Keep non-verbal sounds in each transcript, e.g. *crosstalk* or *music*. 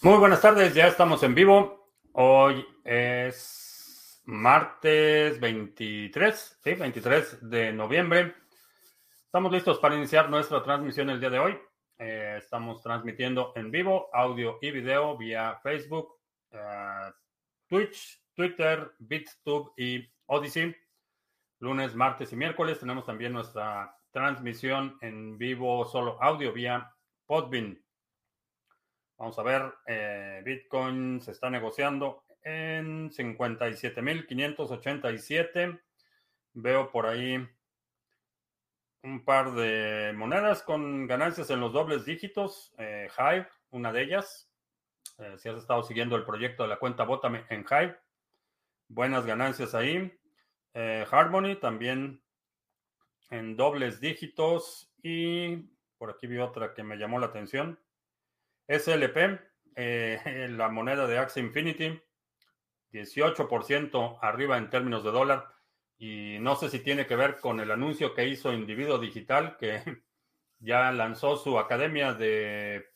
Muy buenas tardes, ya estamos en vivo. Hoy es martes 23, sí, 23 de noviembre. Estamos listos para iniciar nuestra transmisión el día de hoy. Eh, estamos transmitiendo en vivo audio y video vía Facebook, uh, Twitch, Twitter, BitTube y Odyssey. Lunes, martes y miércoles tenemos también nuestra transmisión en vivo solo audio vía Podbean. Vamos a ver, eh, Bitcoin se está negociando en 57.587. Veo por ahí un par de monedas con ganancias en los dobles dígitos. Eh, Hive, una de ellas. Eh, si has estado siguiendo el proyecto de la cuenta, bótame en Hive. Buenas ganancias ahí. Harmony también en dobles dígitos. Y por aquí vi otra que me llamó la atención. SLP, eh, *laughs* la moneda de Axie Infinity, 18% arriba en términos de dólar. Y no sé si tiene que ver con el anuncio que hizo Individuo Digital, que *laughs* ya lanzó su academia de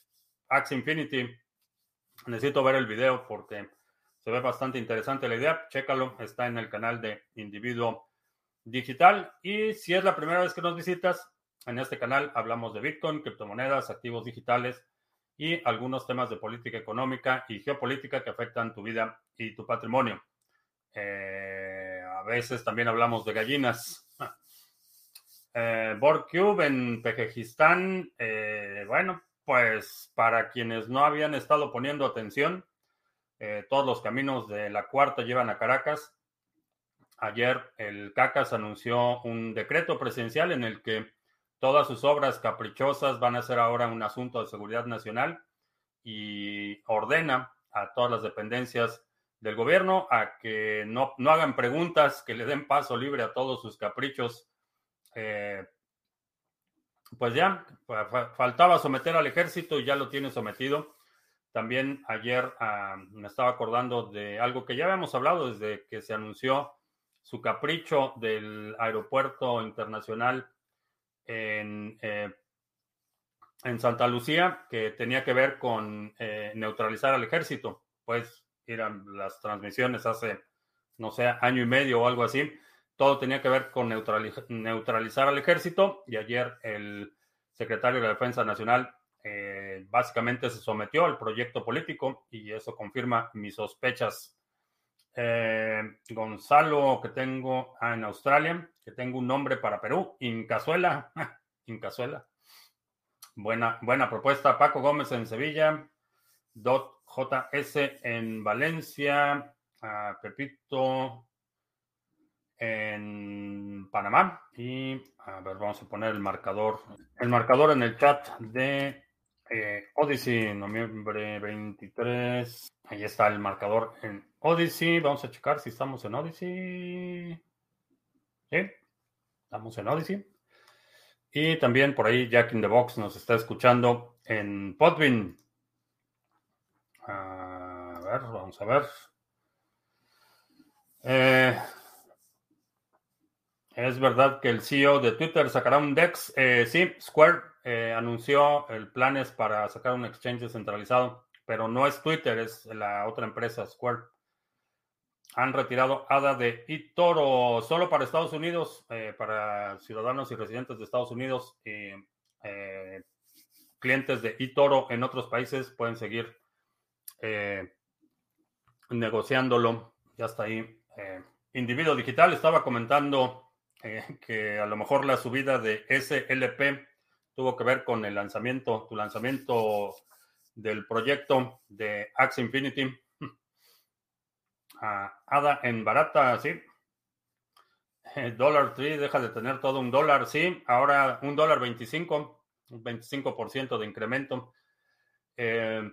Axie Infinity. Necesito ver el video porque se ve bastante interesante la idea. Chécalo, está en el canal de Individuo Digital. Y si es la primera vez que nos visitas, en este canal hablamos de Bitcoin, criptomonedas, activos digitales y algunos temas de política económica y geopolítica que afectan tu vida y tu patrimonio. Eh, a veces también hablamos de gallinas. *laughs* Eh, Borcube en Pejejistán, eh, bueno, pues para quienes no habían estado poniendo atención, eh, todos los caminos de la cuarta llevan a Caracas. Ayer el CACAS anunció un decreto presidencial en el que Todas sus obras caprichosas van a ser ahora un asunto de seguridad nacional y ordena a todas las dependencias del gobierno a que no, no hagan preguntas, que le den paso libre a todos sus caprichos. Eh, pues ya, faltaba someter al ejército y ya lo tiene sometido. También ayer ah, me estaba acordando de algo que ya habíamos hablado desde que se anunció su capricho del aeropuerto internacional en, eh, en Santa Lucía que tenía que ver con eh, neutralizar al ejército. Pues eran las transmisiones hace, no sé, año y medio o algo así. Todo tenía que ver con neutralizar al ejército y ayer el secretario de la Defensa Nacional eh, básicamente se sometió al proyecto político y eso confirma mis sospechas. Gonzalo, que tengo ah, en Australia, que tengo un nombre para Perú, Incazuela, Incazuela. Buena, buena propuesta. Paco Gómez en Sevilla, Dot JS en Valencia, Pepito en Panamá y a ver, vamos a poner el marcador, el marcador en el chat de eh, Odyssey, noviembre 23. Ahí está el marcador en Odyssey. Vamos a checar si estamos en Odyssey. Sí, estamos en Odyssey. Y también por ahí Jack in the Box nos está escuchando en Podbean. A ver, vamos a ver. Eh, es verdad que el CEO de Twitter sacará un DEX. Eh, sí, Square eh, anunció el planes para sacar un exchange descentralizado, pero no es Twitter, es la otra empresa, Square han retirado ADA de eToro solo para Estados Unidos, eh, para ciudadanos y residentes de Estados Unidos. y eh, clientes de eToro en otros países pueden seguir eh, negociándolo. Ya está ahí. Individuo Digital estaba comentando que a lo mejor la subida de SLP tuvo que ver con el lanzamiento, tu lanzamiento del proyecto de Axe Infinity ADA en barata, sí. Dollar Tree deja de tener todo un dólar, sí. Ahora un dólar 25, un 25% de incremento. Eh,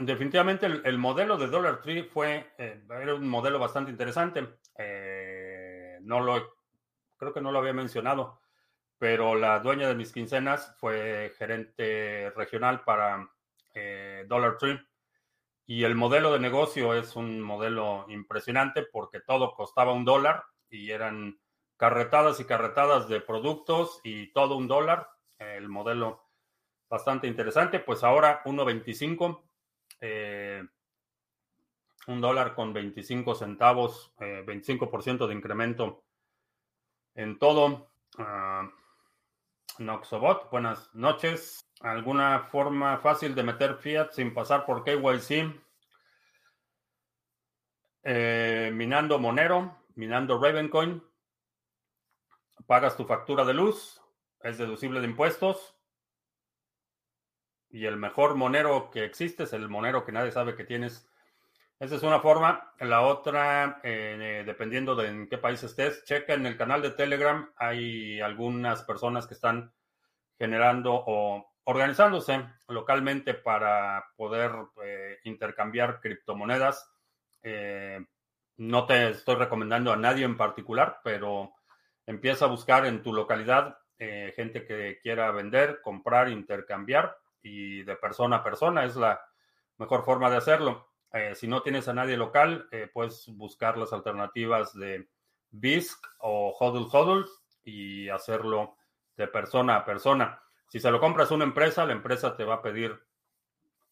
definitivamente el, modelo de Dollar Tree fue, eh, era un modelo bastante interesante. Eh, no lo, creo que no lo había mencionado, pero la dueña de mis quincenas fue gerente regional para Dollar Tree y el modelo de negocio es un modelo impresionante porque todo costaba un dólar y eran carretadas y carretadas de productos y todo un dólar. El modelo bastante interesante. Pues ahora 1.25, eh, un dólar con 25 centavos, 25% de incremento en todo. Uh, Noxobot, buenas noches. ¿Alguna forma fácil de meter fiat sin pasar por KYC? Eh, minando Monero, minando Ravencoin. Pagas tu factura de luz, es deducible de impuestos. Y el mejor Monero que existe es el Monero que nadie sabe que tienes. Esa es una forma. La otra, eh, dependiendo de en qué país estés, checa en el canal de Telegram. Hay algunas personas que están generando o organizándose localmente para poder eh, intercambiar criptomonedas. Eh, no te estoy recomendando a nadie en particular, pero empieza a buscar en tu localidad gente que quiera vender, comprar, intercambiar y de persona a persona es la mejor forma de hacerlo. Si no tienes a nadie local, puedes buscar las alternativas de BISC o HODL HODL y hacerlo de persona a persona. Si se lo compras a una empresa, la empresa te va a pedir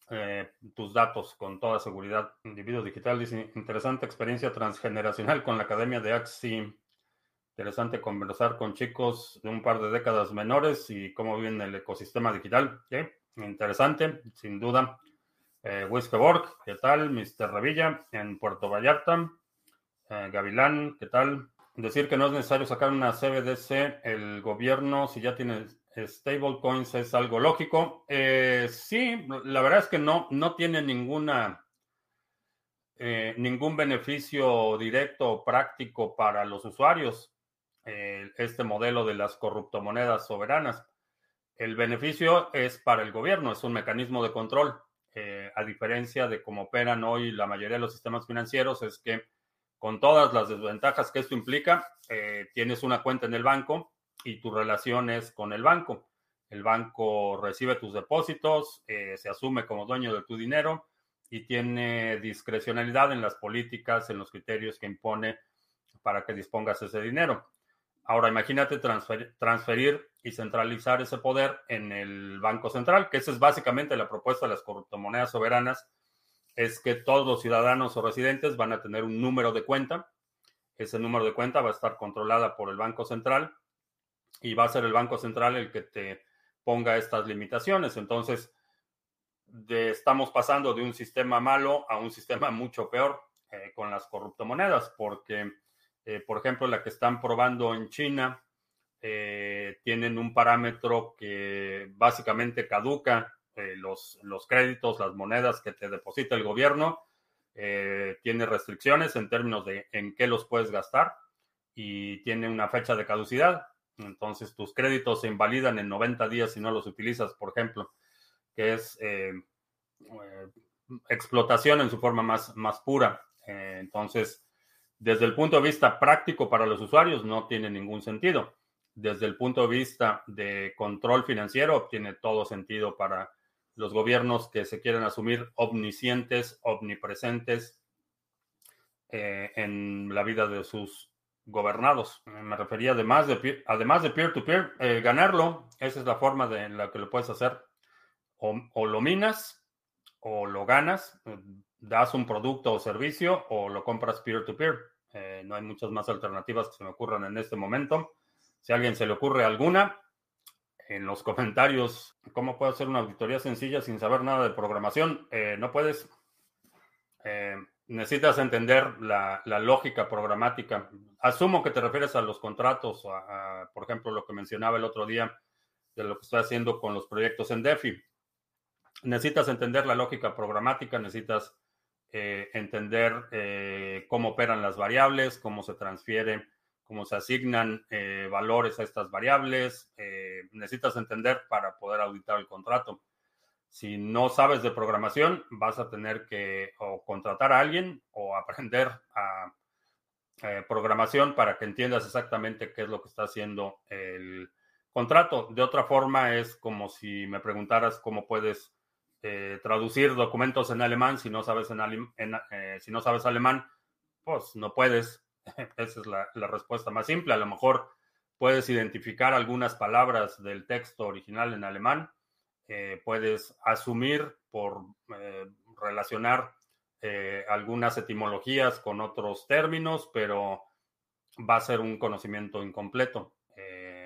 eh, tus datos con toda seguridad. Individuo digital dice, interesante experiencia transgeneracional con la Academia de Axi. Interesante conversar con chicos de un par de décadas menores y cómo viene el ecosistema digital. Interesante, sin duda. Eh, ¿qué tal? Mr. Revilla en Puerto Vallarta. Eh, Gavilán, ¿qué tal? Decir que no es necesario sacar una CBDC el gobierno si ya tiene stablecoins es algo lógico. Eh, sí, la verdad es que no, no tiene ninguna, eh, ningún beneficio directo o práctico para los usuarios este modelo de las corruptomonedas soberanas. El beneficio es para el gobierno, es un mecanismo de control. A diferencia de cómo operan hoy la mayoría de los sistemas financieros, es que con todas las desventajas que esto implica, tienes una cuenta en el banco, y tu relación es con el banco. El banco recibe tus depósitos, eh, se asume como dueño de tu dinero y tiene discrecionalidad en las políticas, en los criterios que impone para que dispongas ese dinero. Ahora imagínate transferir, y centralizar ese poder en el Banco Central, que esa es básicamente la propuesta de las criptomonedas soberanas, es que todos los ciudadanos o residentes van a tener un número de cuenta. Ese número de cuenta va a estar controlada por el Banco Central y va a ser el Banco Central el que te ponga estas limitaciones. Entonces, estamos pasando de un sistema malo a un sistema mucho peor eh, con las corruptomonedas, porque, eh, por ejemplo, la que están probando en China, eh, tienen un parámetro que básicamente caduca los, los créditos, las monedas que te deposita el gobierno, tiene restricciones en términos de en qué los puedes gastar y tiene una fecha de caducidad. Entonces tus créditos se invalidan en 90 días si no los utilizas, por ejemplo, que es eh, eh, explotación en su forma más, más pura. Eh, entonces, desde el punto de vista práctico para los usuarios no tiene ningún sentido. Desde el punto de vista de control financiero tiene todo sentido para los gobiernos que se quieren asumir omniscientes, omnipresentes en la vida de sus gobernados. Me refería además de, además de peer-to-peer, eh, ganarlo, esa es la forma de en la que lo puedes hacer. O, lo minas, o lo ganas, das un producto o servicio, o lo compras peer-to-peer. Eh, no hay muchas más alternativas que se me ocurran en este momento. Si a alguien se le ocurre alguna, en los comentarios, ¿cómo puedo hacer una auditoría sencilla sin saber nada de programación? Eh, no puedes necesitas entender la, lógica programática. Asumo que te refieres a los contratos, por ejemplo, lo que mencionaba el otro día de lo que estoy haciendo con los proyectos en DeFi. Necesitas entender la lógica programática, necesitas eh, entender eh, cómo operan las variables, cómo se transfieren, cómo se asignan eh, valores a estas variables. necesitas entender para poder auditar el contrato. Si no sabes de programación, vas a tener que o contratar a alguien o aprender a, eh, programación para que entiendas exactamente qué es lo que está haciendo el contrato. De otra forma, es como si me preguntaras cómo puedes eh, traducir documentos en alemán si no sabes, en, eh, si no sabes alemán, pues no puedes. *laughs* Esa es la, la respuesta más simple. A lo mejor puedes identificar algunas palabras del texto original en alemán puedes asumir por relacionar algunas etimologías con otros términos, pero va a ser un conocimiento incompleto.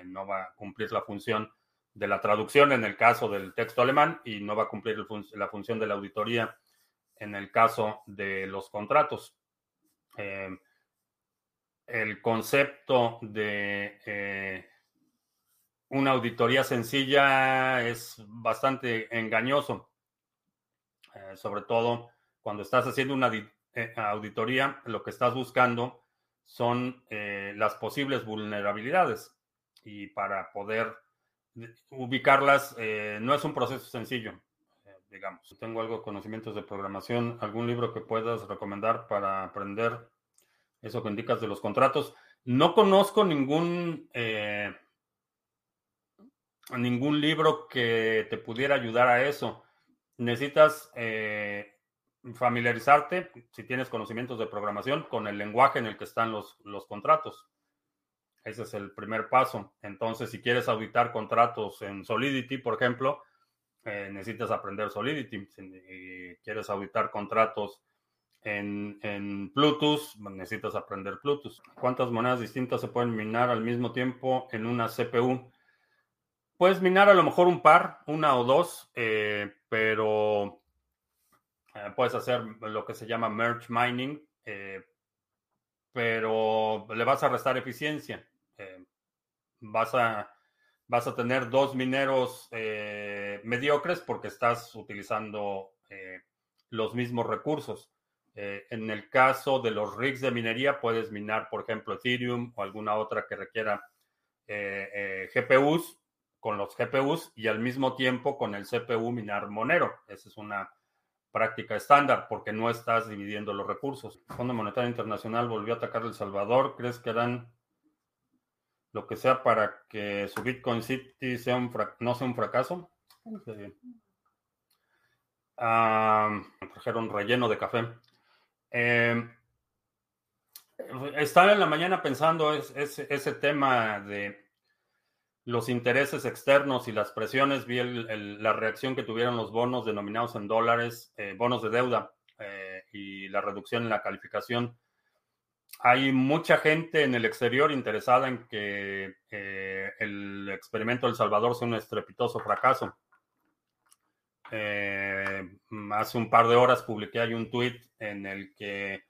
no va a cumplir la función de la traducción en el caso del texto alemán y no va a cumplir la función de la auditoría en el caso de los contratos. Eh, el concepto de eh, una auditoría sencilla es bastante engañoso, eh, sobre todo cuando estás haciendo una auditoría, lo que estás buscando son las posibles vulnerabilidades y para poder ubicarlas no es un proceso sencillo digamos. Tengo algo de conocimientos de programación, algún libro que puedas recomendar para aprender eso que indicas de los contratos. No conozco ningún eh, ningún libro que te pudiera ayudar a eso. Necesitas eh, familiarizarte, si tienes conocimientos de programación, con el lenguaje en el que están los, los contratos. Ese es el primer paso. Entonces, si quieres auditar contratos en Solidity, por ejemplo, eh, necesitas aprender Solidity. Si quieres auditar contratos en, en Plutus, necesitas aprender Plutus. ¿Cuántas monedas distintas se pueden minar al mismo tiempo en una CPU? Puedes minar a lo mejor un par, una o dos, eh, pero eh, puedes hacer lo que se llama merge mining, pero le vas a restar eficiencia. Vas a vas a tener dos mineros eh, mediocres porque estás utilizando eh, los mismos recursos. Eh, en el caso de los rigs de minería, puedes minar, por ejemplo, Ethereum o alguna otra que requiera GPUs con los GPUs y al mismo tiempo con el CPU minar Monero. Esa es una práctica estándar porque no estás dividiendo los recursos. El Fondo Monetario Internacional volvió a atacar El Salvador. ¿Crees que harán lo que sea para que su Bitcoin City sea un no sea un fracaso. Ah, me trajeron relleno de café. Eh, estaba en la mañana pensando ese tema de los intereses externos y las presiones. Vi la reacción que tuvieron los bonos denominados en dólares, eh, bonos de deuda eh, y la reducción en la calificación hay mucha gente en el exterior interesada en que eh, el experimento del Salvador sea un estrepitoso fracaso. Eh, hace un par de horas publiqué ahí un tweet en el que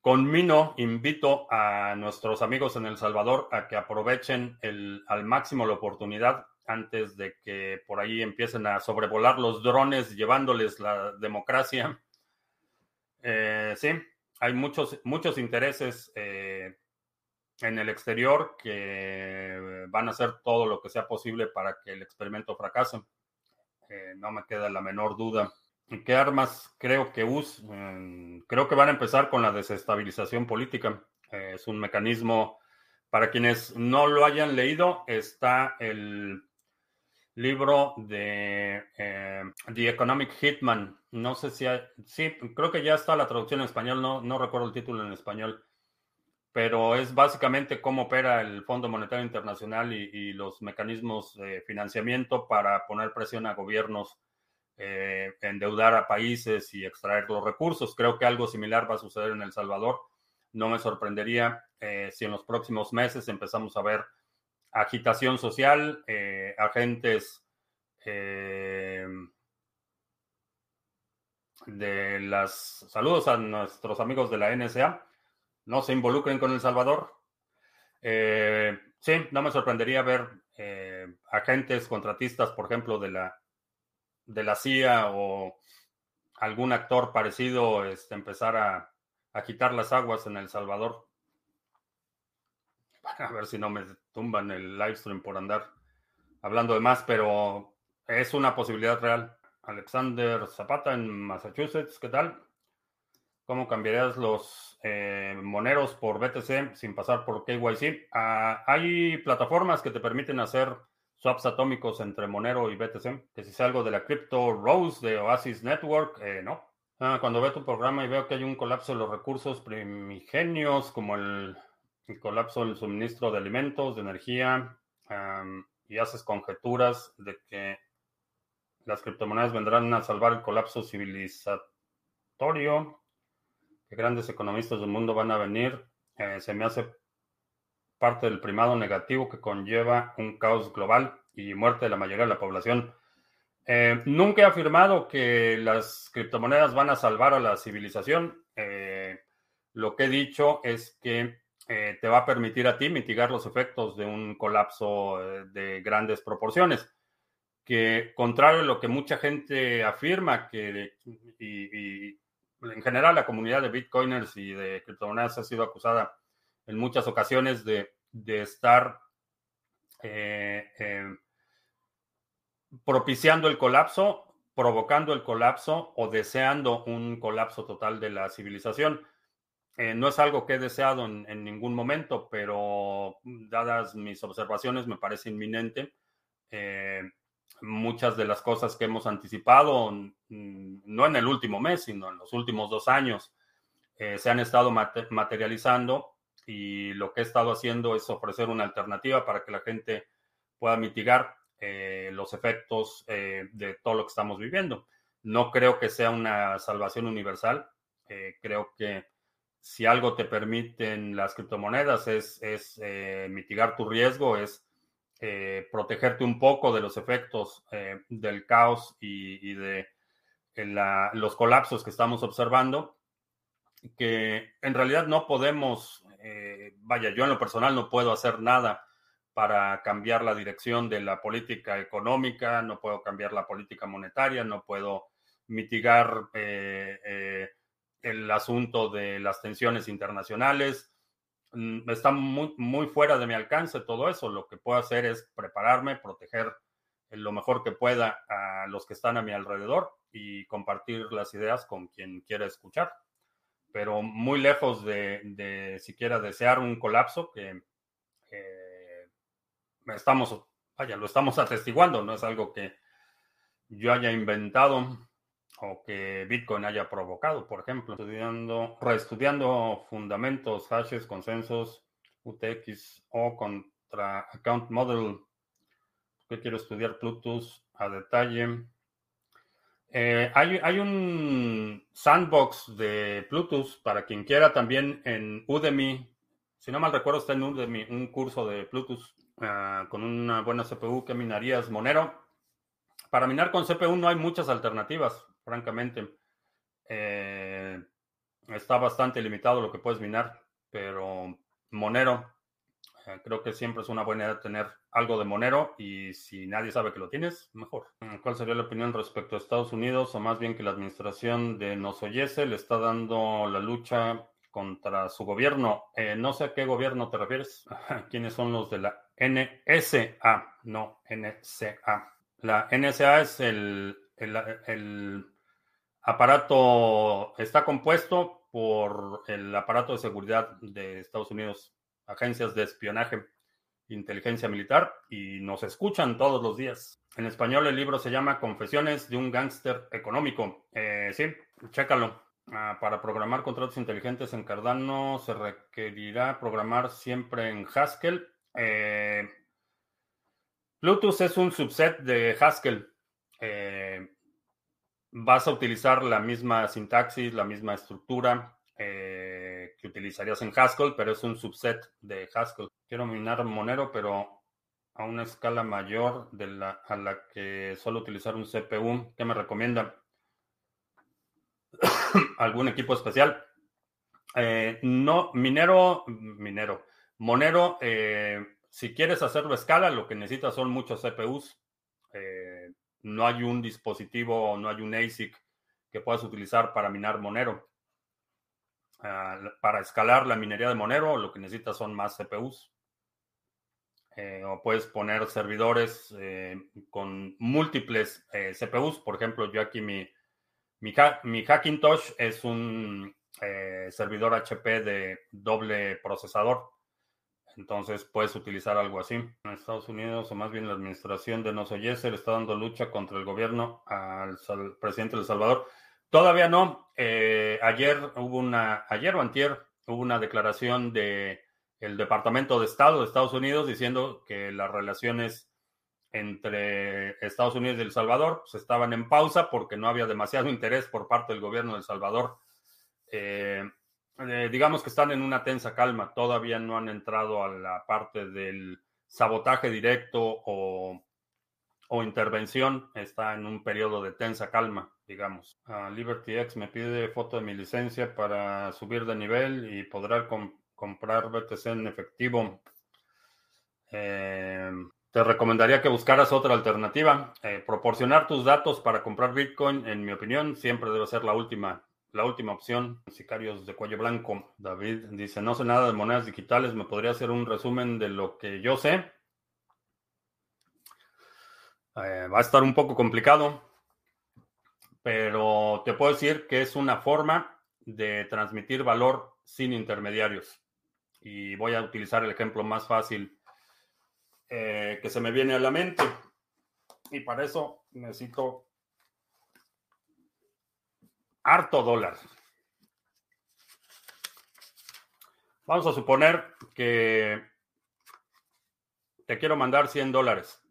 conmino, invito a nuestros amigos en El Salvador a que aprovechen al máximo la oportunidad antes de que por ahí empiecen a sobrevolar los drones llevándoles la democracia. Eh, sí, hay muchos, muchos intereses eh, en el exterior que van a hacer todo lo que sea posible para que el experimento fracase. Eh, no me queda la menor duda. ¿Qué armas creo que usan? creo que van a empezar con la desestabilización política. Eh, es un mecanismo, para quienes no lo hayan leído, está el libro de eh, The Economic Hitman. No sé si sí, creo que ya está la traducción en español, no, no recuerdo el título en español, pero es básicamente cómo opera el Fondo Monetario Internacional y, los mecanismos de financiamiento para poner presión a gobiernos, eh, endeudar a países y extraer los recursos. Creo que algo similar va a suceder en El Salvador. No me sorprendería eh, si en los próximos meses empezamos a ver agitación social, eh, agentes eh, de las saludos a nuestros amigos de la NSA, no se involucren con El Salvador. Eh, sí, no me sorprendería ver agentes contratistas, por ejemplo, de la, de la CIA o algún actor parecido este, empezar a agitar las aguas en El Salvador. *laughs* a ver si no me tumban el live stream por andar hablando de más, pero es una posibilidad real. Alexander Zapata en Massachusetts, ¿qué tal? ¿Cómo cambiarías los eh, moneros por BTC sin pasar por KYC? Ah, hay plataformas que te permiten hacer swaps atómicos entre Monero y BTC. Que si salgo de la Crypto Rose de Oasis Network, eh, no. Ah, cuando veo tu programa y veo que hay un colapso de los recursos primigenios, como el el colapso del suministro de alimentos, de energía, y haces conjeturas de que las criptomonedas vendrán a salvar el colapso civilizatorio, que grandes economistas del mundo van a venir. Eh, se me hace parte del primado negativo que conlleva un caos global y muerte de la mayoría de la población. Eh, nunca he afirmado que las criptomonedas van a salvar a la civilización. Eh, lo que he dicho es que eh, te va a permitir a ti mitigar los efectos de un colapso de grandes proporciones. Que contrario a lo que mucha gente afirma, que y, en general la comunidad de bitcoiners y de criptomonedas ha sido acusada en muchas ocasiones de, de estar propiciando el colapso, provocando el colapso o deseando un colapso total de la civilización. Eh, no es algo que he deseado en, ningún momento, pero dadas mis observaciones me parece inminente. Eh, muchas de las cosas que hemos anticipado, no en el último mes, sino en los últimos dos años, eh, se han estado materializando y lo que he estado haciendo es ofrecer una alternativa para que la gente pueda mitigar los efectos de todo lo que estamos viviendo. No creo que sea una salvación universal. Creo que si algo te permiten las criptomonedas es, es mitigar tu riesgo, es protegerte un poco de los efectos del caos y, de los colapsos que estamos observando, que en realidad no podemos, vaya, yo en lo personal no puedo hacer nada para cambiar la dirección de la política económica, no puedo cambiar la política monetaria, no puedo mitigar eh, eh, el asunto de las tensiones internacionales. Mm, está muy, fuera de mi alcance todo eso. Lo que puedo hacer es prepararme, proteger lo mejor que pueda a los que están a mi alrededor y compartir las ideas con quien quiera escuchar. Pero muy lejos de, siquiera desear un colapso que estamos, vaya, lo estamos atestiguando, no es algo que yo haya inventado o que Bitcoin haya provocado, por ejemplo, estudiando, reestudiando fundamentos, hashes, consensos, UTX o contra account model, que quiero estudiar Plutus a detalle. Eh, hay, hay, un sandbox de Plutus para quien quiera también en Udemy. Si no mal recuerdo, está en Udemy un curso de Plutus Ah, con una buena CPU, ¿qué minarías? Monero. Para minar con CPU no hay muchas alternativas, francamente. Eh, está bastante limitado lo que puedes minar, pero Monero, eh, creo que siempre es una buena idea tener algo de Monero y si nadie sabe que lo tienes, mejor. ¿Cuál sería la opinión respecto a Estados Unidos o más bien que la administración de Nosoyese le está dando la lucha contra su gobierno. Eh, no sé a qué gobierno te refieres. *laughs* ¿Quiénes son los de la NSA? No, NCA. La NSA es el, el, aparato, está compuesto por el aparato de seguridad de Estados Unidos, agencias de espionaje, inteligencia militar, y nos escuchan todos los días. En español el libro se llama Confesiones de un gángster económico. Eh, sí, chécalo. Ah, para programar contratos inteligentes en Cardano se requerirá programar siempre en Haskell. Eh, Bluetooth es un subset de Haskell. Eh, vas a utilizar la misma sintaxis, la misma estructura eh, que utilizarías en Haskell, pero es un subset de Haskell. Quiero minar Monero, pero a una escala mayor de la, a la que solo utilizar un CPU. ¿Qué me recomienda? *coughs* algún equipo especial. Eh, no, minero, minero, monero, eh, si quieres hacerlo a escala, lo que necesitas son muchos CPUs. No hay un dispositivo, no hay un ASIC que puedas utilizar para minar Monero. Ah, para escalar la minería de Monero, lo que necesitas son más CPUs. o puedes poner servidores con múltiples CPUs. Por ejemplo, yo aquí mi, mi, Hackintosh es un eh, servidor HP de doble procesador. Entonces puedes utilizar algo así. Estados Unidos, o más bien la administración de Nosoyese, le está dando lucha contra el gobierno al presidente de El Salvador. Todavía no. Eh, ayer hubo una, ayer o antier, hubo una declaración de el Departamento de Estado de Estados Unidos diciendo que las relaciones entre Estados Unidos y El Salvador. Se estaban en pausa porque no había demasiado interés por parte del gobierno de El Salvador. Eh, eh, digamos que están en una tensa calma. Todavía no han entrado a la parte del sabotaje directo o, intervención. Está en un periodo de tensa calma, digamos. LibertyX me pide foto de mi licencia para subir de nivel y podrá comprar BTC en efectivo. Eh, te recomendaría que buscaras otra alternativa. Eh, proporcionar tus datos para comprar Bitcoin, en mi opinión, siempre debe ser la última, la última opción. Sicarios de cuello blanco. David dice, no sé nada de monedas digitales, ¿me podría hacer un resumen de lo que yo sé? Eh, va a estar un poco complicado, pero te puedo decir que es una forma de transmitir valor sin intermediarios. Y voy a utilizar el ejemplo más fácil eh, que se me viene a la mente. Y para eso necesito harto dólar. Vamos a suponer que te quiero mandar 100 dólares.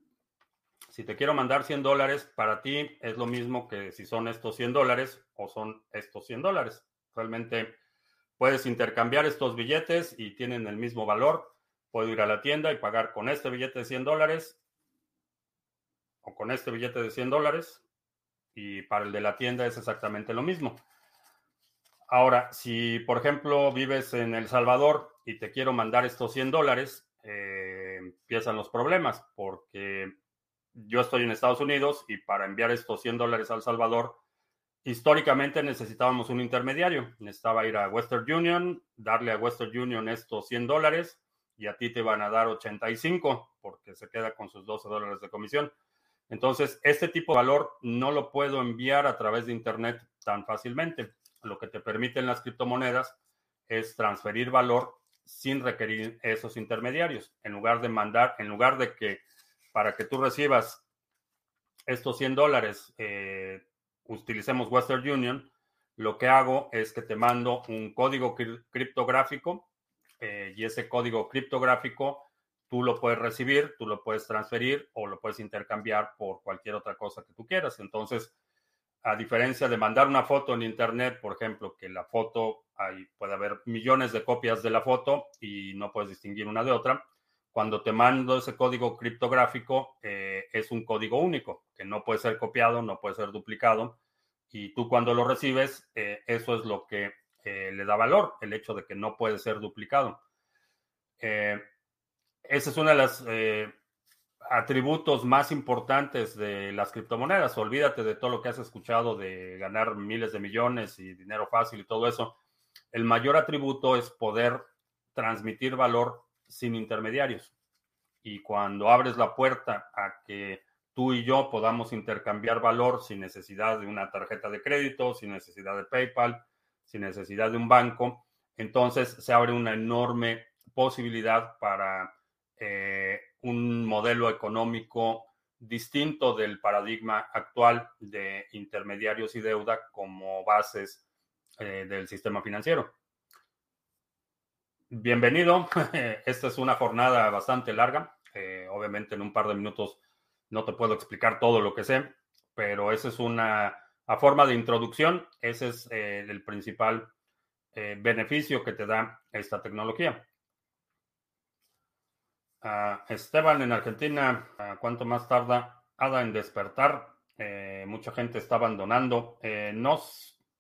Si te quiero mandar 100 dólares, para ti es lo mismo que si son estos 100 dólares o son estos 100 dólares. Realmente puedes intercambiar estos billetes y tienen el mismo valor. Puedo ir a la tienda y pagar con este billete de 100 dólares o con este billete de 100 dólares y para el de la tienda es exactamente lo mismo. Ahora, si por ejemplo vives en El Salvador y te quiero mandar estos 100 dólares, eh, empiezan los problemas porque yo estoy en Estados Unidos y para enviar estos 100 dólares al Salvador, históricamente necesitábamos un intermediario. Necesitaba ir a Western Union, darle a Western Union estos 100 dólares y a ti te van a dar 85 porque se queda con sus 12 dólares de comisión. Entonces, este tipo de valor no lo puedo enviar a través de Internet tan fácilmente. Lo que te permiten las criptomonedas es transferir valor sin requerir esos intermediarios. En lugar de mandar, en lugar de que para que tú recibas estos 100 dólares, eh, utilicemos Western Union, lo que hago es que te mando un código criptográfico eh, y ese código criptográfico tú lo puedes recibir, tú lo puedes transferir o lo puedes intercambiar por cualquier otra cosa que tú quieras. Entonces, a diferencia de mandar una foto en Internet, por ejemplo, que la foto, ahí puede haber millones de copias de la foto y no puedes distinguir una de otra, cuando te mando ese código criptográfico, eh, es un código único, que no puede ser copiado, no puede ser duplicado, y tú cuando lo recibes, eh, eso es lo que le da valor, el hecho de que no puede ser duplicado. Eh, ese es uno de los eh, atributos más importantes de las criptomonedas. Olvídate de todo lo que has escuchado de ganar miles de millones y dinero fácil y todo eso. El mayor atributo es poder transmitir valor sin intermediarios. Y cuando abres la puerta a que tú y yo podamos intercambiar valor sin necesidad de una tarjeta de crédito, sin necesidad de PayPal, sin necesidad de un banco, entonces se abre una enorme posibilidad para eh, un modelo económico distinto del paradigma actual de intermediarios y deuda como bases eh, del sistema financiero. Bienvenido. *laughs* Esta es una jornada bastante larga. Eh, obviamente en un par de minutos no te puedo explicar todo lo que sé, pero esa es una forma de introducción, ese es el principal beneficio que te da esta tecnología. Esteban en Argentina, ah, ¿cuánto más tarda Ada en despertar? Eh, mucha gente está abandonando. no,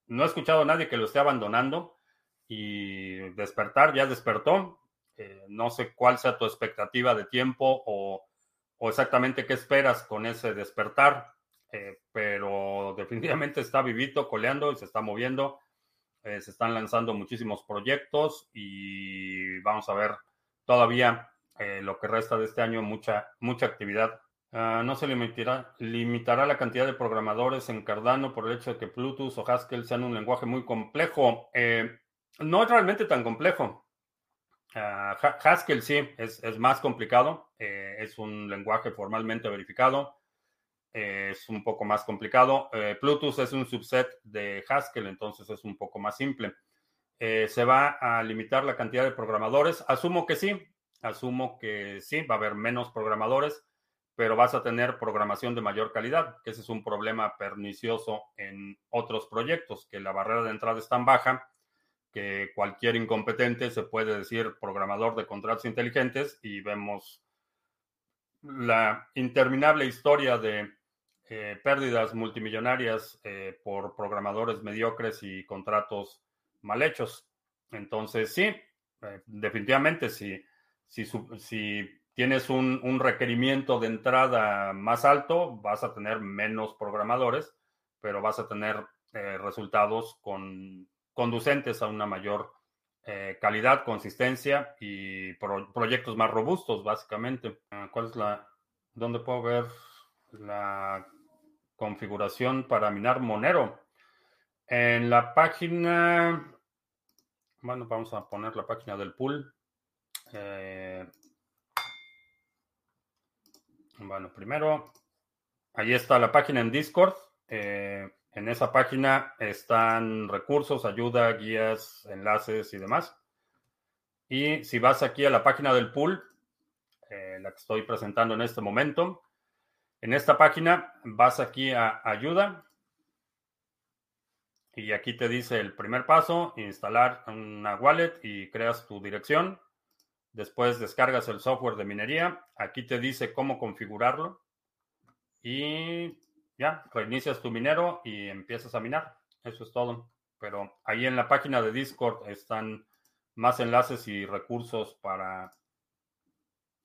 no he escuchado a nadie que lo esté abandonando y despertar ya despertó. no sé cuál sea tu expectativa de tiempo o, o exactamente qué esperas con ese despertar. Eh, pero definitivamente está vivito, coleando y se está moviendo. Eh, se están lanzando muchísimos proyectos y vamos a ver todavía eh, lo que resta de este año, mucha, mucha actividad. Ah, no se limitará, limitará la cantidad de programadores en Cardano por el hecho de que Plutus o Haskell sean un lenguaje muy complejo. no es realmente tan complejo. Ah, Haskell sí, es, es más complicado. es un lenguaje formalmente verificado es un poco más complicado. Eh, Plutus es un subset de Haskell, entonces es un poco más simple. Eh, ¿Se va a limitar la cantidad de programadores? Asumo que sí, asumo que sí, va a haber menos programadores, pero vas a tener programación de mayor calidad, que ese es un problema pernicioso en otros proyectos, que la barrera de entrada es tan baja que cualquier incompetente se puede decir programador de contratos inteligentes y vemos la interminable historia de eh, pérdidas multimillonarias eh, por programadores mediocres y contratos mal hechos. Entonces, sí, eh, definitivamente, si, si, tienes un, requerimiento de entrada más alto, vas a tener menos programadores, pero vas a tener resultados con, conducentes a una mayor calidad, consistencia y proyectos más robustos, básicamente. Ah, ¿Cuál es la, dónde puedo ver la configuración para minar Monero. En la página, bueno, vamos a poner la página del pool. Eh, bueno, primero, ahí está la página en Discord. Eh, en esa página están recursos, ayuda, guías, enlaces y demás. Y si vas aquí a la página del pool, eh, la que estoy presentando en este momento, en esta página vas aquí a ayuda y aquí te dice el primer paso, instalar una wallet y creas tu dirección. Después descargas el software de minería. Aquí te dice cómo configurarlo. Y ya, reinicias tu minero y empiezas a minar. Eso es todo. Pero ahí en la página de Discord están más enlaces y recursos para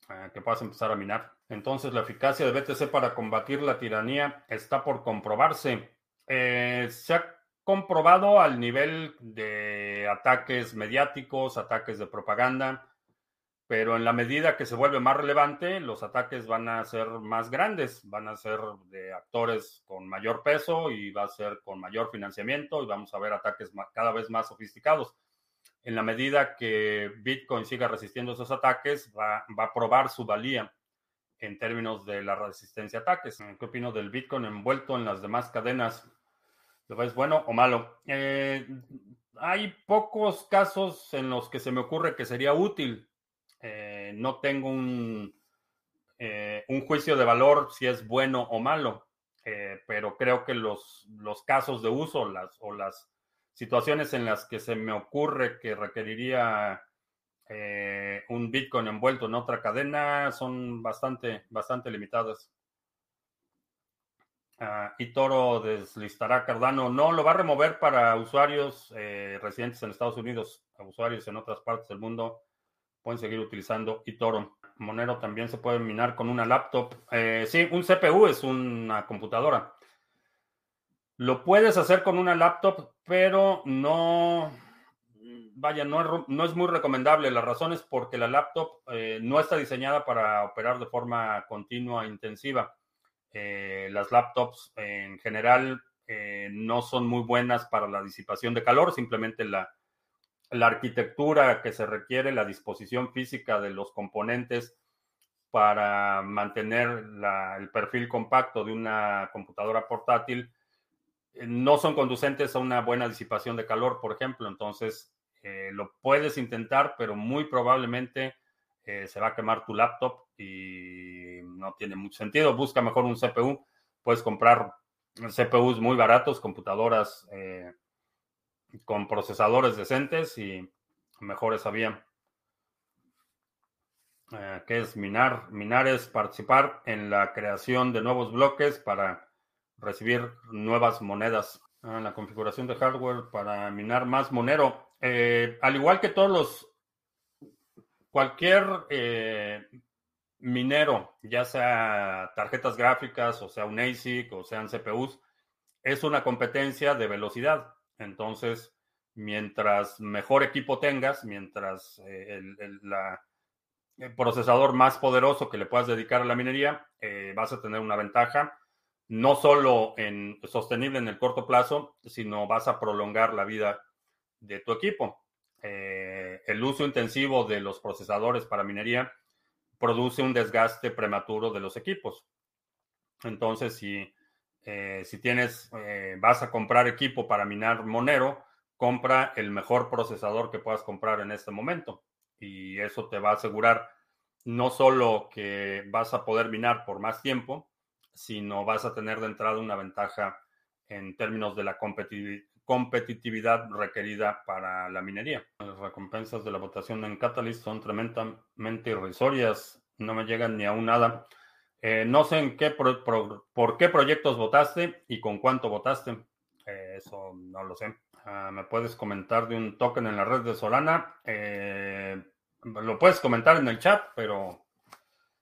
eh, que puedas empezar a minar. Entonces, la eficacia de BTC para combatir la tiranía está por comprobarse. Eh, se ha comprobado al nivel de ataques mediáticos, ataques de propaganda, pero en la medida que se vuelve más relevante, los ataques van a ser más grandes, van a ser de actores con mayor peso y va a ser con mayor financiamiento y vamos a ver ataques cada vez más sofisticados en la medida que Bitcoin siga resistiendo esos ataques, va, a probar su valía en términos de la resistencia a ataques. ¿Qué opino del Bitcoin envuelto en las demás cadenas? ¿Es bueno o malo? Eh, hay pocos casos en los que se me ocurre que sería útil. Eh, no tengo un, eh, un, juicio de valor si es bueno o malo, pero creo que los, los casos de uso las, o las situaciones en las que se me ocurre que requeriría eh, un Bitcoin envuelto en otra cadena son bastante, bastante limitadas. Ah, y Toro deslistará Cardano. No, lo va a remover para usuarios eh, residentes en Estados Unidos, usuarios en otras partes del mundo. Pueden seguir utilizando Toro. Monero también se puede minar con una laptop. Eh, sí, un CPU es una computadora. Lo puedes hacer con una laptop, pero no, vaya, no es, muy recomendable. La razón es porque la laptop eh, no está diseñada para operar de forma continua e intensiva. Eh, las laptops en general no son muy buenas para la disipación de calor, simplemente la, la arquitectura que se requiere, la disposición física de los componentes para mantener el perfil compacto de una computadora portátil eh, no son conducentes a una buena disipación de calor, por ejemplo. Entonces, eh, lo puedes intentar, pero muy probablemente eh, se va a quemar tu laptop y no tiene mucho sentido. Busca mejor un CPU. Puedes comprar CPUs muy baratos, computadoras con procesadores decentes y mejor esa vía. ¿Qué es minar? Minar es participar en la creación de nuevos bloques para recibir nuevas monedas. Ah, la configuración de hardware para minar más Monero. Eh, al igual que todos los, cualquier eh, minero, ya sea tarjetas gráficas, o sea un ASIC, o sean CPUs, es una competencia de velocidad. Entonces, mientras mejor equipo tengas, mientras eh, el, procesador más poderoso que le puedas dedicar a la minería, vas a tener una ventaja no solo en sostenible en el corto plazo, sino vas a prolongar la vida de tu equipo. Eh, el uso intensivo de los procesadores para minería produce un desgaste prematuro de los equipos. Entonces, si, eh, si tienes, eh, vas a comprar equipo para minar Monero, compra el mejor procesador que puedas comprar en este momento. Y eso te va a asegurar no solo que vas a poder minar por más tiempo, sino vas a tener de entrada una ventaja en términos de la competitividad requerida para la minería. Las recompensas de la votación en Catalyst son tremendamente irrisorias, no me llegan ni a nada. Eh, no sé en qué por qué proyectos votaste y con cuánto votaste. Eh, eso no lo sé. Ah, ¿Me puedes comentar de un token en la red de Solana? Eh, lo puedes comentar en el chat, pero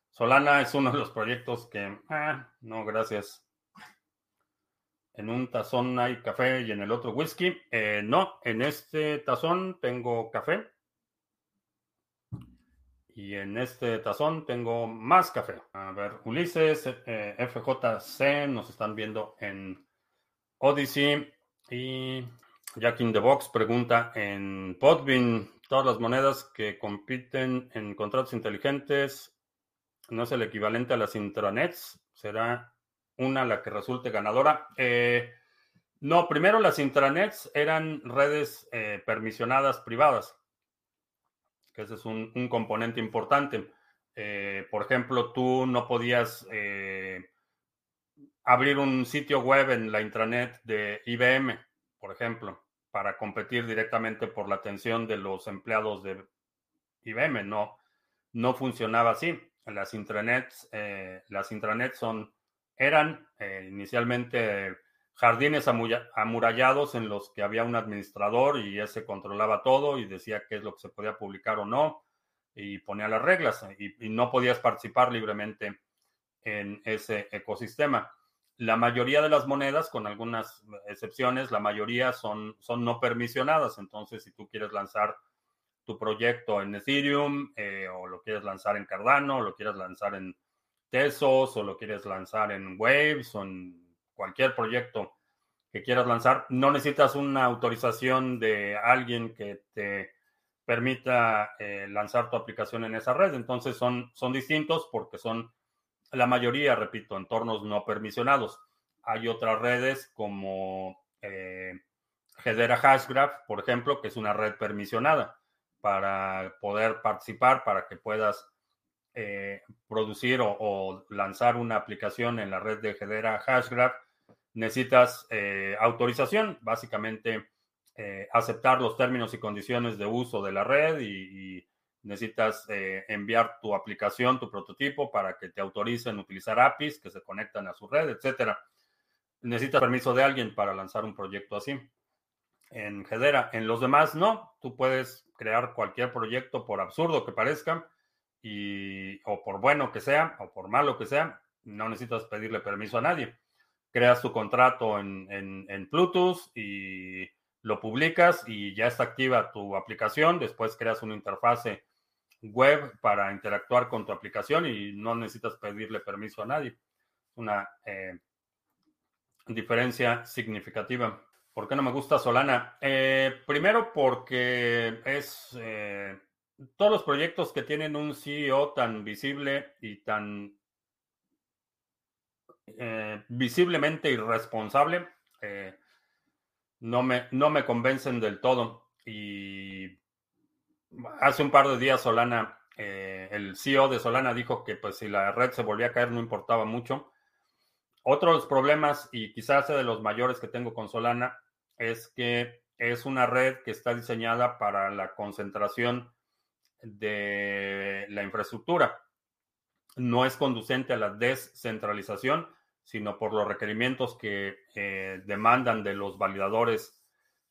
Solana es uno de los proyectos que... Ah, no, gracias. En un tazón hay café y en el otro whisky. no, en este tazón tengo café. Y en este tazón tengo más café. A ver, Ulises, eh, FJC, nos están viendo en Odyssey. Y Jack in the Box pregunta en Podbean, todas las monedas que compiten en contratos inteligentes, ¿no es el equivalente a las intranets? ¿Será una la que resulte ganadora? Eh, no, primero las intranets eran redes eh, permisionadas privadas que ese es un, componente importante. Eh, por ejemplo, tú no podías eh, abrir un sitio web en la intranet de IBM, por ejemplo, para competir directamente por la atención de los empleados de IBM. No, no funcionaba así. Las intranets, eh, las intranets son, eran inicialmente jardines amurallados en los que había un administrador y ese controlaba todo y decía qué es lo que se podía publicar o no y ponía las reglas y, no podías participar libremente en ese ecosistema. La mayoría de las monedas, con algunas excepciones, la mayoría son, son no permisionadas. Entonces, si tú quieres lanzar tu proyecto en Ethereum eh, o lo quieres lanzar en Cardano, o lo quieres lanzar en Tesos o lo quieres lanzar en Waves o en cualquier proyecto que quieras lanzar, no necesitas una autorización de alguien que te permita eh, lanzar tu aplicación en esa red. Entonces son, son distintos porque son la mayoría, repito, entornos no permisionados. Hay otras redes como eh, Hedera Hashgraph, por ejemplo, que es una red permisionada para poder participar, para que puedas eh, producir o, o, lanzar una aplicación en la red de Hedera Hashgraph necesitas eh, autorización, básicamente eh, aceptar los términos y condiciones de uso de la red y, necesitas eh, enviar tu aplicación, tu prototipo para que te autoricen utilizar APIs que se conectan a su red, etcétera. Necesitas permiso de alguien para lanzar un proyecto así. En Hedera, en los demás no, tú puedes crear cualquier proyecto por absurdo que parezca y o por bueno que sea o por malo que sea, no necesitas pedirle permiso a nadie creas tu contrato en, en, Bluetooth y lo publicas y ya está activa tu aplicación. Después creas una interfase web para interactuar con tu aplicación y no necesitas pedirle permiso a nadie. Una eh, diferencia significativa. ¿Por qué no me gusta Solana? Eh, primero porque es eh, todos los proyectos que tienen un CEO tan visible y tan eh, visiblemente irresponsable, eh, no, me, no me convencen del todo. Y hace un par de días Solana, eh, el CEO de Solana dijo que pues si la red se volvía a caer no importaba mucho. Otros problemas, y quizás de los mayores que tengo con Solana, es que es una red que está diseñada para la concentración de la infraestructura. No es conducente a la descentralización sino por los requerimientos que eh, demandan de los validadores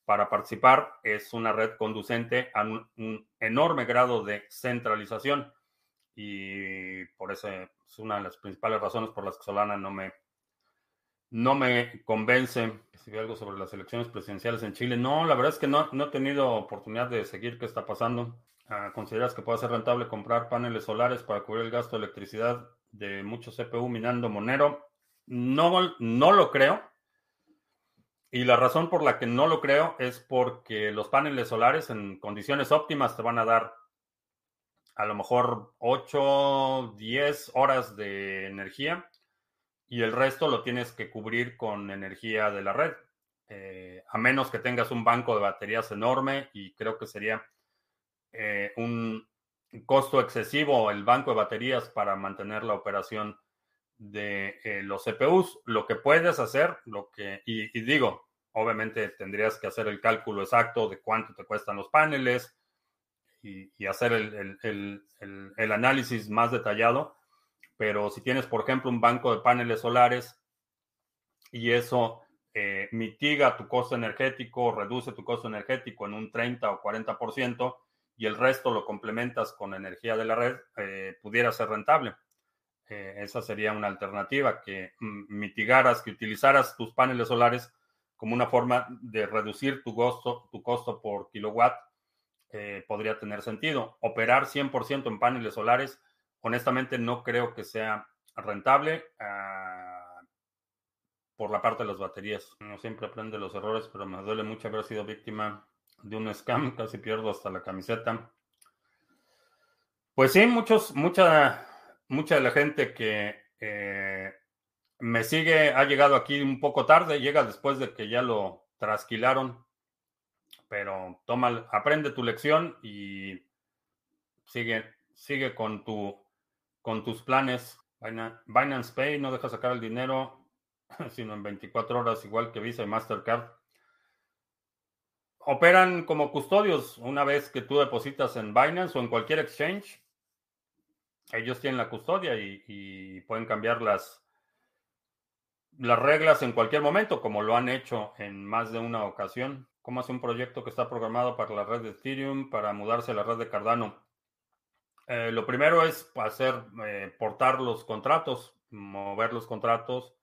para participar. Es una red conducente a un, enorme grado de centralización y por eso es una de las principales razones por las que Solana no me, no me convence. Si algo sobre las elecciones presidenciales en Chile. No, la verdad es que no, no he tenido oportunidad de seguir qué está pasando. Ah, ¿Consideras que puede ser rentable comprar paneles solares para cubrir el gasto de electricidad de muchos CPU minando Monero? No, no lo creo. Y la razón por la que no lo creo es porque los paneles solares en condiciones óptimas te van a dar a lo mejor 8, 10 horas de energía y el resto lo tienes que cubrir con energía de la red. Eh, a menos que tengas un banco de baterías enorme y creo que sería eh, un costo excesivo el banco de baterías para mantener la operación de eh, los CPUs. Lo que puedes hacer, lo que, y, digo, obviamente tendrías que hacer el cálculo exacto de cuánto te cuestan los paneles y, hacer el, análisis más detallado. Pero si tienes, por ejemplo, un banco de paneles solares y eso eh, mitiga tu costo energético, reduce tu costo energético en un 30 o 40%, y el resto lo complementas con energía de la red, eh, pudiera ser rentable. Eh, esa sería una alternativa, que mm, mitigaras, que utilizaras tus paneles solares como una forma de reducir tu costo, tu costo por kilowatt, eh, podría tener sentido. Operar 100% en paneles solares, honestamente no creo que sea rentable ah, por la parte de las baterías. No siempre aprende los errores, pero me duele mucho haber sido víctima de un scam, *laughs* casi pierdo hasta la camiseta. Pues sí, muchos, mucha, mucha de la gente que eh, me sigue ha llegado aquí un poco tarde, llega después de que ya lo trasquilaron, pero toma, aprende tu lección y sigue, sigue con tu, con tus planes. Binance Pay no deja sacar el dinero, *laughs* sino en 24 horas, igual que Visa y Mastercard operan como custodios. Una vez que tú depositas en Binance o en cualquier exchange, ellos tienen la custodia y, pueden cambiar las, las reglas en cualquier momento, como lo han hecho en más de una ocasión. ¿Cómo hace un proyecto que está programado para la red de Ethereum para mudarse a la red de Cardano? Eh, lo primero es hacer, eh, portar los contratos, mover los contratos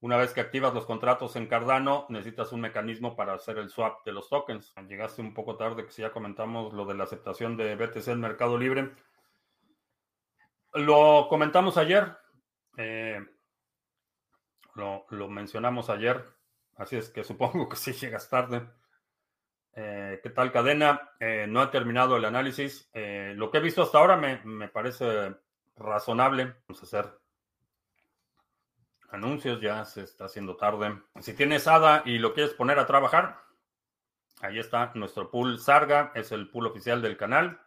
una vez que activas los contratos en Cardano, necesitas un mecanismo para hacer el swap de los tokens. Llegaste un poco tarde, que si ya comentamos lo de la aceptación de BTC en Mercado Libre. Lo comentamos ayer. Eh, lo, mencionamos ayer. Así es que supongo que sí llegas tarde. Eh, ¿Qué tal cadena? Eh, no he terminado el análisis. lo que he visto hasta ahora me, me parece razonable. Vamos a hacer anuncios, ya se está haciendo tarde. Si tienes ADA y lo quieres poner a trabajar, ahí está nuestro pool Sarga, es el pool oficial del canal.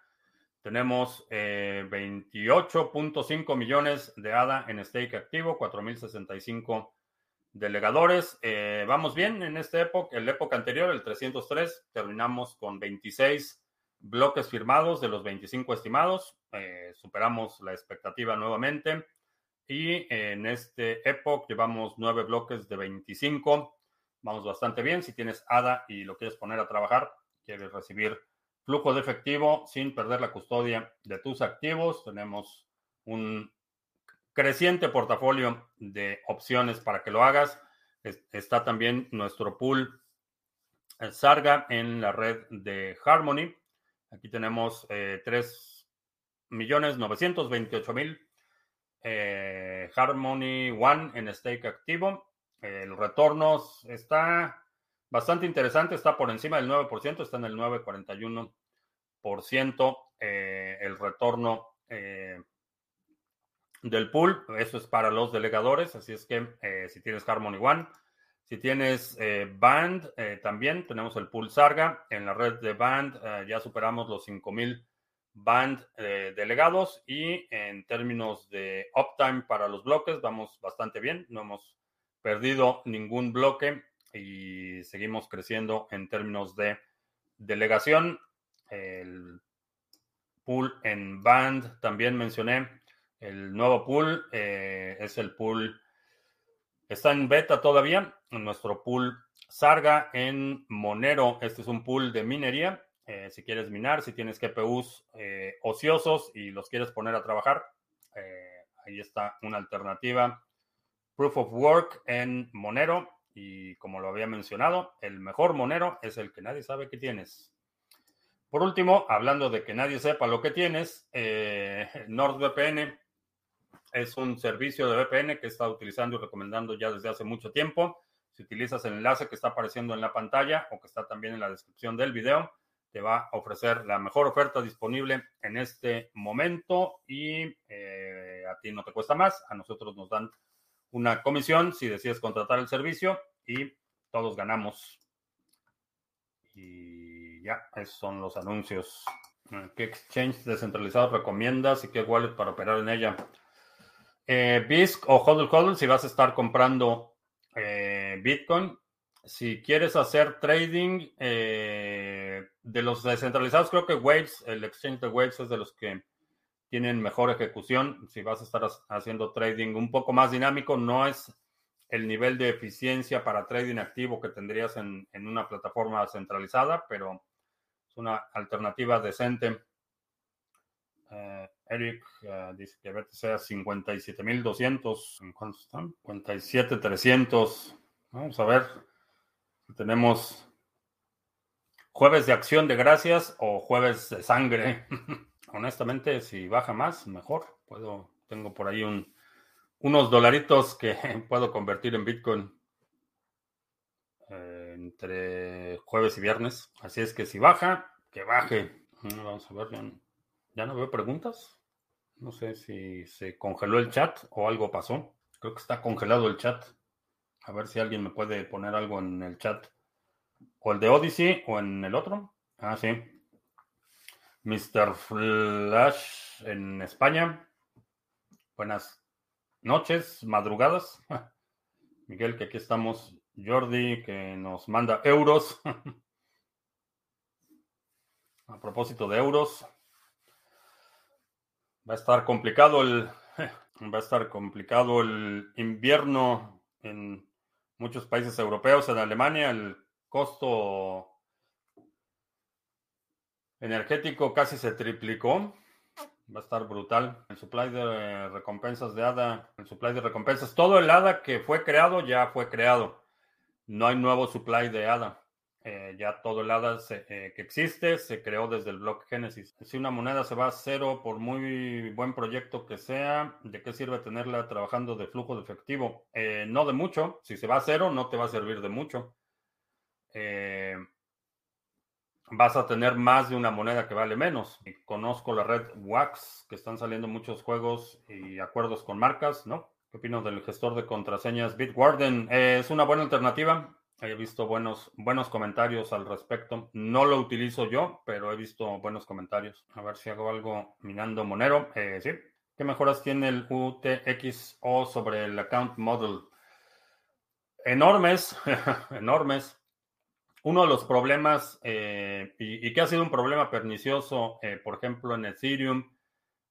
Tenemos 28.5 eh, millones de ADA en stake activo, 4.065 delegadores. Eh, vamos bien en esta época, en la época anterior, el 303, terminamos con 26 bloques firmados de los 25 estimados. Eh, superamos la expectativa nuevamente. Y en este Epoch llevamos nueve bloques de 25. Vamos bastante bien. Si tienes ADA y lo quieres poner a trabajar, quieres recibir flujo de efectivo sin perder la custodia de tus activos, tenemos un creciente portafolio de opciones para que lo hagas. Está también nuestro pool eh, Sarga en la red de Harmony. Aquí tenemos eh, 3.928.000 eh, Harmony One en stake activo. El retorno está bastante interesante, está por encima del 9%, está en el 9,41% eh, el retorno eh, del pool. Eso es para los delegadores, así es que si tienes Harmony One, si tienes Band, también tenemos el pool Sarga. En la red de Band ya superamos los 5000 band eh, delegados y en términos de uptime para los bloques vamos bastante bien, no hemos perdido ningún bloque y seguimos creciendo en términos de delegación. El pool en band también mencioné. El nuevo pool eh, es el pool, está en beta todavía, nuestro pool Sarga en Monero. Este es un pool de minería eh, si quieres minar, si tienes GPUs eh, ociosos y los quieres poner a trabajar, ahí está una alternativa. Proof of Work en Monero. Y como lo había mencionado, el mejor Monero es el que nadie sabe que tienes. Por último, hablando de que nadie sepa lo que tienes, *laughs* NordVPN es un servicio de VPN que estado utilizando y recomendando ya desde hace mucho tiempo. Si utilizas el enlace que está apareciendo en la pantalla o que está también en la descripción del video, te va a ofrecer la mejor oferta disponible en este momento y eh, a ti no te cuesta más, a nosotros nos dan una comisión si decides contratar el servicio y todos ganamos. Y ya, esos son los anuncios. ¿Qué exchange descentralizado recomiendas y qué wallet para operar en ella? Eh, BISC o HODL HODL si vas a estar comprando eh, Bitcoin. Si quieres hacer trading eh, de los descentralizados, creo que Waves, el exchange de Waves es de los que tienen mejor ejecución. Si vas a estar haciendo trading un poco más dinámico, no es el nivel de eficiencia para trading activo que tendrías en, una plataforma centralizada, pero es una alternativa decente. Eh, Eric eh, dice que BTC a 57.200. ¿Cuántos están? 57.300. Vamos a ver. Tenemos jueves de acción de gracias o jueves de sangre. *laughs* Honestamente, si baja más, mejor. Puedo, tengo por ahí un, unos dolaritos que *laughs* puedo convertir en Bitcoin eh, entre jueves y viernes. Así es que si baja, que baje. Mm, vamos a ver, ya, no veo preguntas. No sé si se congeló el chat o algo pasó. Creo que está congelado el chat. A ver si alguien me puede poner algo en el chat. O el de Odyssey o en el otro. Ah, sí. Mr. Flash en España. Buenas noches, madrugadas. *laughs* Miguel, que aquí estamos. Jordi, que nos manda euros. *laughs* A propósito de euros, va a estar complicado el *laughs* va a estar complicado el invierno en muchos países europeos. En Alemania el costo energético casi se triplicó. Va a estar brutal. El supply de recompensas de ADA, el supply de recompensas, todo el ADA que fue creado ya fue creado. No hay nuevo supply de ADA. Eh, ya todo el ADA eh, que existe se creó desde el block Genesis. Si una moneda se va a cero, por muy buen proyecto que sea, ¿de qué sirve tenerla trabajando de flujo de efectivo? Eh, no de mucho. Si se va a cero, no te va a servir de mucho. Eh, vas a tener más de una moneda que vale menos. Conozco la red Wax, que están saliendo muchos juegos y acuerdos con marcas, ¿no? ¿Qué opino del gestor de contraseñas Bitwarden? Eh, es una buena alternativa. He visto buenos, buenos comentarios al respecto. No lo utilizo yo, pero he visto buenos comentarios. A ver si hago algo minando Monero. Eh, sí. ¿Qué mejoras tiene el UTXO sobre el account model? Enormes, *laughs* enormes. Uno de los problemas, eh, y, que ha sido un problema pernicioso, eh, por ejemplo, en Ethereum,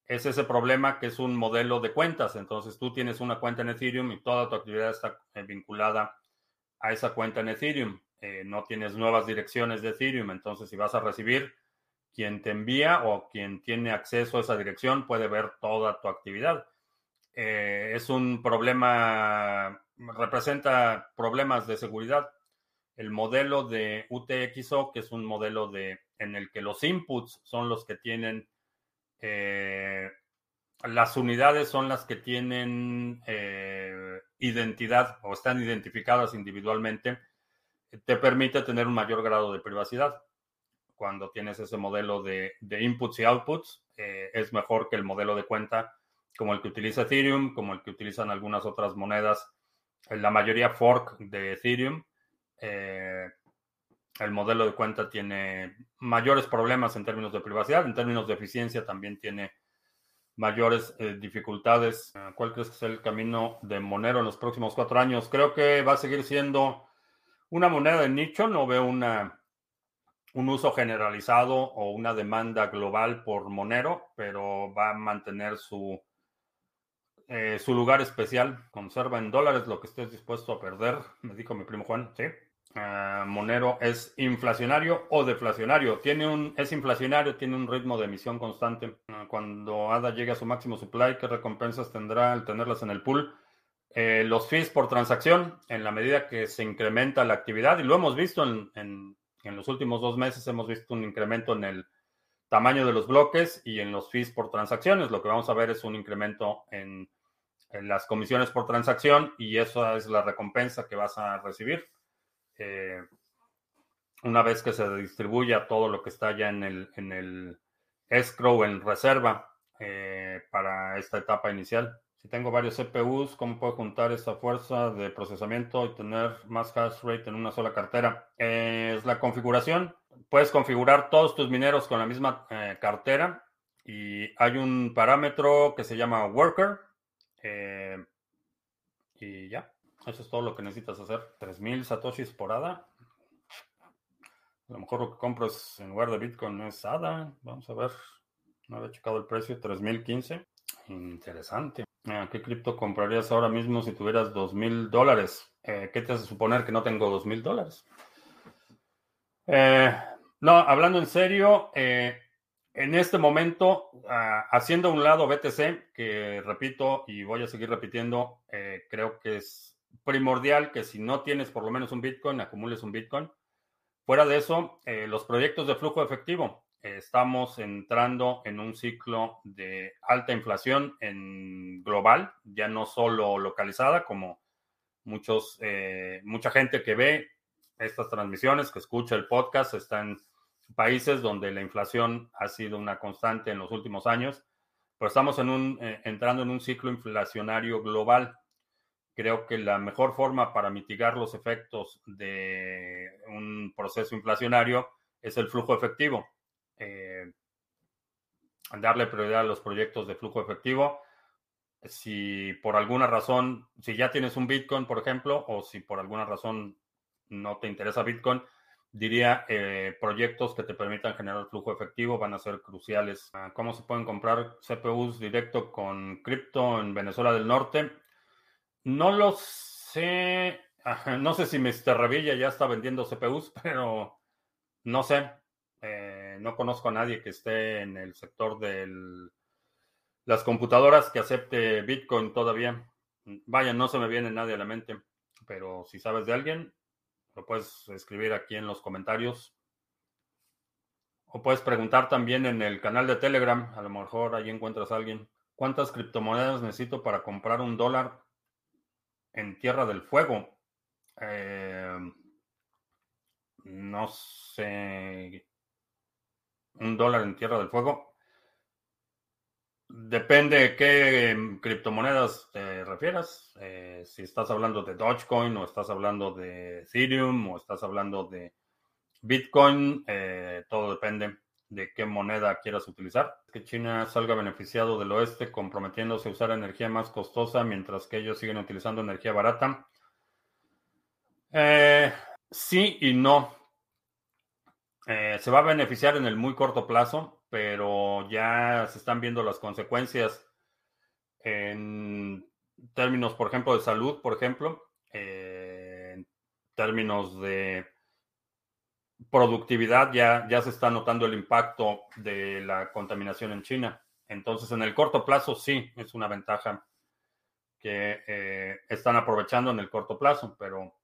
es ese problema que es un modelo de cuentas. Entonces tú tienes una cuenta en Ethereum y toda tu actividad está eh, vinculada a esa cuenta en Ethereum. no tienes nuevas direcciones de Ethereum. Entonces si vas a recibir, quien te envía o quien tiene acceso a esa dirección puede ver toda tu actividad. es un problema, representa problemas de seguridad el modelo de UTXO, que es un modelo de, en el que los inputs son los que tienen, eh, las unidades son las que tienen eh, identidad o están identificadas individualmente, te permite tener un mayor grado de privacidad. Cuando tienes ese modelo de, inputs y outputs, eh, es mejor que el modelo de cuenta como el que utiliza Ethereum, como el que utilizan algunas otras monedas, la mayoría fork de Ethereum eh, el modelo de cuenta tiene mayores problemas en términos de privacidad, en términos de eficiencia también tiene mayores eh, dificultades. Eh, ¿Cuál crees que es el camino de Monero en los próximos cuatro años? Creo que va a seguir siendo una moneda de nicho, no veo una, un uso generalizado o una demanda global por Monero, pero va a mantener su, su lugar especial. Conserva en dólares lo que estés dispuesto a perder, me dijo mi primo Juan, ¿sí? Ah, Monero es inflacionario o deflacionario. Tiene un, es inflacionario, tiene un ritmo de emisión constante. Ah, cuando ADA llegue a su máximo supply, ¿qué recompensas tendrá al tenerlas en el pool? Eh, los fees por transacción, en la medida que se incrementa la actividad, y lo hemos visto en, en, los últimos dos meses, hemos visto un incremento en el tamaño de los bloques y en los fees por transacciones. Lo que vamos a ver es un incremento en, en las comisiones por transacción y eso es la recompensa que vas a recibir. Eh, una vez que se distribuya todo lo que está ya en el, en el escrow, en reserva eh, para esta etapa inicial. Si tengo varios CPUs, ¿cómo puedo juntar esa fuerza de procesamiento y tener más hash rate en una sola cartera? es la configuración. puedes configurar todos tus mineros con la misma eh, cartera y hay un parámetro que se llama worker eh, y ya, eso es todo lo que necesitas hacer. 3000 satoshis por ADA. A lo mejor lo que compro es en lugar de Bitcoin es ADA. Vamos a ver. No había checado el precio, 3015. Interesante. Ah, ¿Qué cripto comprarías ahora mismo si tuvieras 2000 dólares? Eh, ¿Qué te hace suponer que no tengo 2000 dólares? Eh, no, hablando en serio, eh, en este momento, ah, haciendo a un lado BTC, que repito y voy a seguir repitiendo, creo que es primordial que si no tienes por lo menos un Bitcoin, acumules un Bitcoin. Fuera de eso, los proyectos de flujo efectivo estamos entrando en un ciclo de alta inflación en global, ya no solo localizada, como muchos, eh, mucha gente que ve estas transmisiones, que escucha el podcast, está en países donde la inflación ha sido una constante en los últimos años, pero estamos en un, eh, entrando en un ciclo inflacionario global. Creo que la mejor forma para mitigar los efectos de un proceso inflacionario es el flujo efectivo eh, darle prioridad a los proyectos de flujo efectivo. Si por alguna razón, si ya tienes un Bitcoin, por ejemplo, o si por alguna razón no te interesa Bitcoin, diría eh, proyectos que te permitan generar flujo efectivo van a ser cruciales. Ah, ¿Cómo se pueden comprar CPUs directo con cripto en Venezuela del Norte? No lo sé. No sé si Mr. Revilla ya está vendiendo CPUs, *laughs* pero no sé. Eh, no conozco a nadie que esté en el sector de las computadoras que acepte Bitcoin todavía. Vaya, no se me viene nadie a la mente, pero si sabes de alguien, lo puedes escribir aquí en los comentarios. O puedes preguntar también en el canal de Telegram, a lo mejor ahí encuentras a alguien. ¿Cuántas criptomonedas necesito para comprar un dólar en Tierra del Fuego? Eh, no sé un dólar en Tierra del Fuego. Depende de qué em, criptomonedas te refieras. Eh, si estás hablando de Dogecoin o estás hablando de Ethereum o estás hablando de Bitcoin, eh, todo depende de qué moneda quieras utilizar. Que China salga beneficiado del oeste comprometiéndose a usar energía más costosa mientras que ellos siguen utilizando energía barata. Eh, sí y no. Eh, se va a beneficiar en el muy corto plazo, pero ya se están viendo las consecuencias en términos, por ejemplo, de salud, por ejemplo, eh, en términos de productividad, ya, ya se está notando el impacto de la contaminación en China. Entonces, en el corto plazo, sí, es una ventaja que eh, están aprovechando en el corto plazo, pero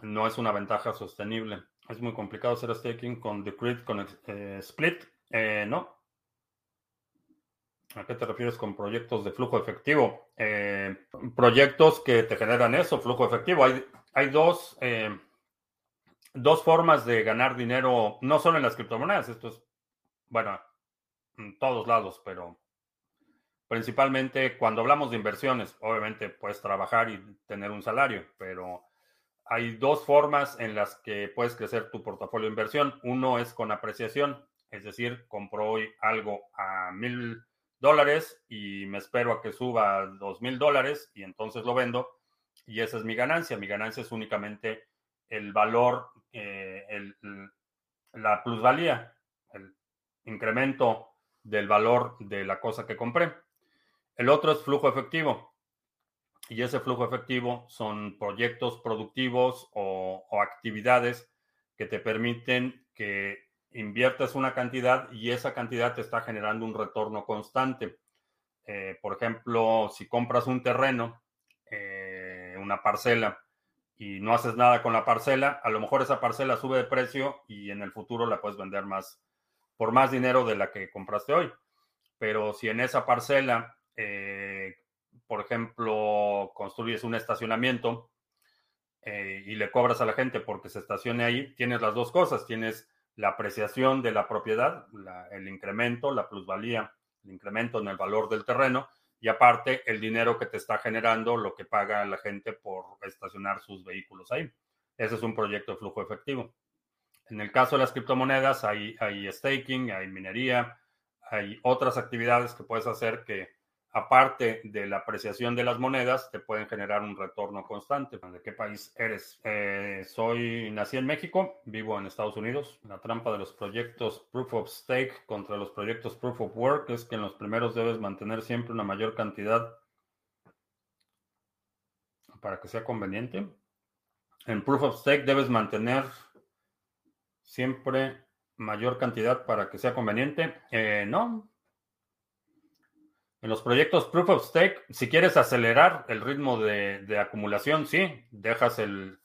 no es una ventaja sostenible. Es muy complicado hacer staking con Decrypt, con eh, Split. Eh, no. ¿A qué te refieres con proyectos de flujo efectivo? Eh, proyectos que te generan eso, flujo efectivo. Hay, hay dos, dos formas de ganar dinero, no solo en las criptomonedas, esto es, bueno, en todos lados, pero principalmente cuando hablamos de inversiones, obviamente puedes trabajar y tener un salario, pero hay dos formas en las que puedes crecer tu portafolio de inversión. Uno es con apreciación, es decir, compro hoy algo a mil dólares y me espero a que suba a dos mil dólares y entonces lo vendo y esa es mi ganancia. Mi ganancia es únicamente el valor, eh, la plusvalía, el incremento del valor de la cosa que compré. El otro es flujo efectivo. Y ese flujo efectivo son proyectos productivos o, actividades que te permiten que inviertas una cantidad y esa cantidad te está generando un retorno constante. Eh, por ejemplo, si compras un terreno, eh, una parcela, y no haces nada con la parcela, a lo mejor esa parcela sube de precio y en el futuro la puedes vender más por más dinero de la que compraste hoy. Pero si en esa parcela eh, por ejemplo, construyes un estacionamiento eh, y le cobras a la gente porque se estacione ahí, tienes las dos cosas. Tienes la apreciación de la propiedad, el incremento, la plusvalía, el incremento en el valor del terreno y aparte el dinero que te está generando lo que paga la gente por estacionar sus vehículos ahí. Ese es un proyecto de flujo efectivo. En el caso de las criptomonedas hay, hay staking, hay minería, hay otras actividades que puedes hacer que aparte de la apreciación de las monedas, te pueden generar un retorno constante. ¿De qué país eres? Eh, soy, nací en México, vivo en Estados Unidos. La trampa de los proyectos Proof of Stake contra los proyectos Proof of Work es que en los primeros debes mantener siempre una mayor cantidad para que sea conveniente. En Proof of Stake debes mantener siempre mayor cantidad para que sea conveniente. Eh, no, en los proyectos Proof of Stake, si quieres acelerar el ritmo de, acumulación, sí, dejas el,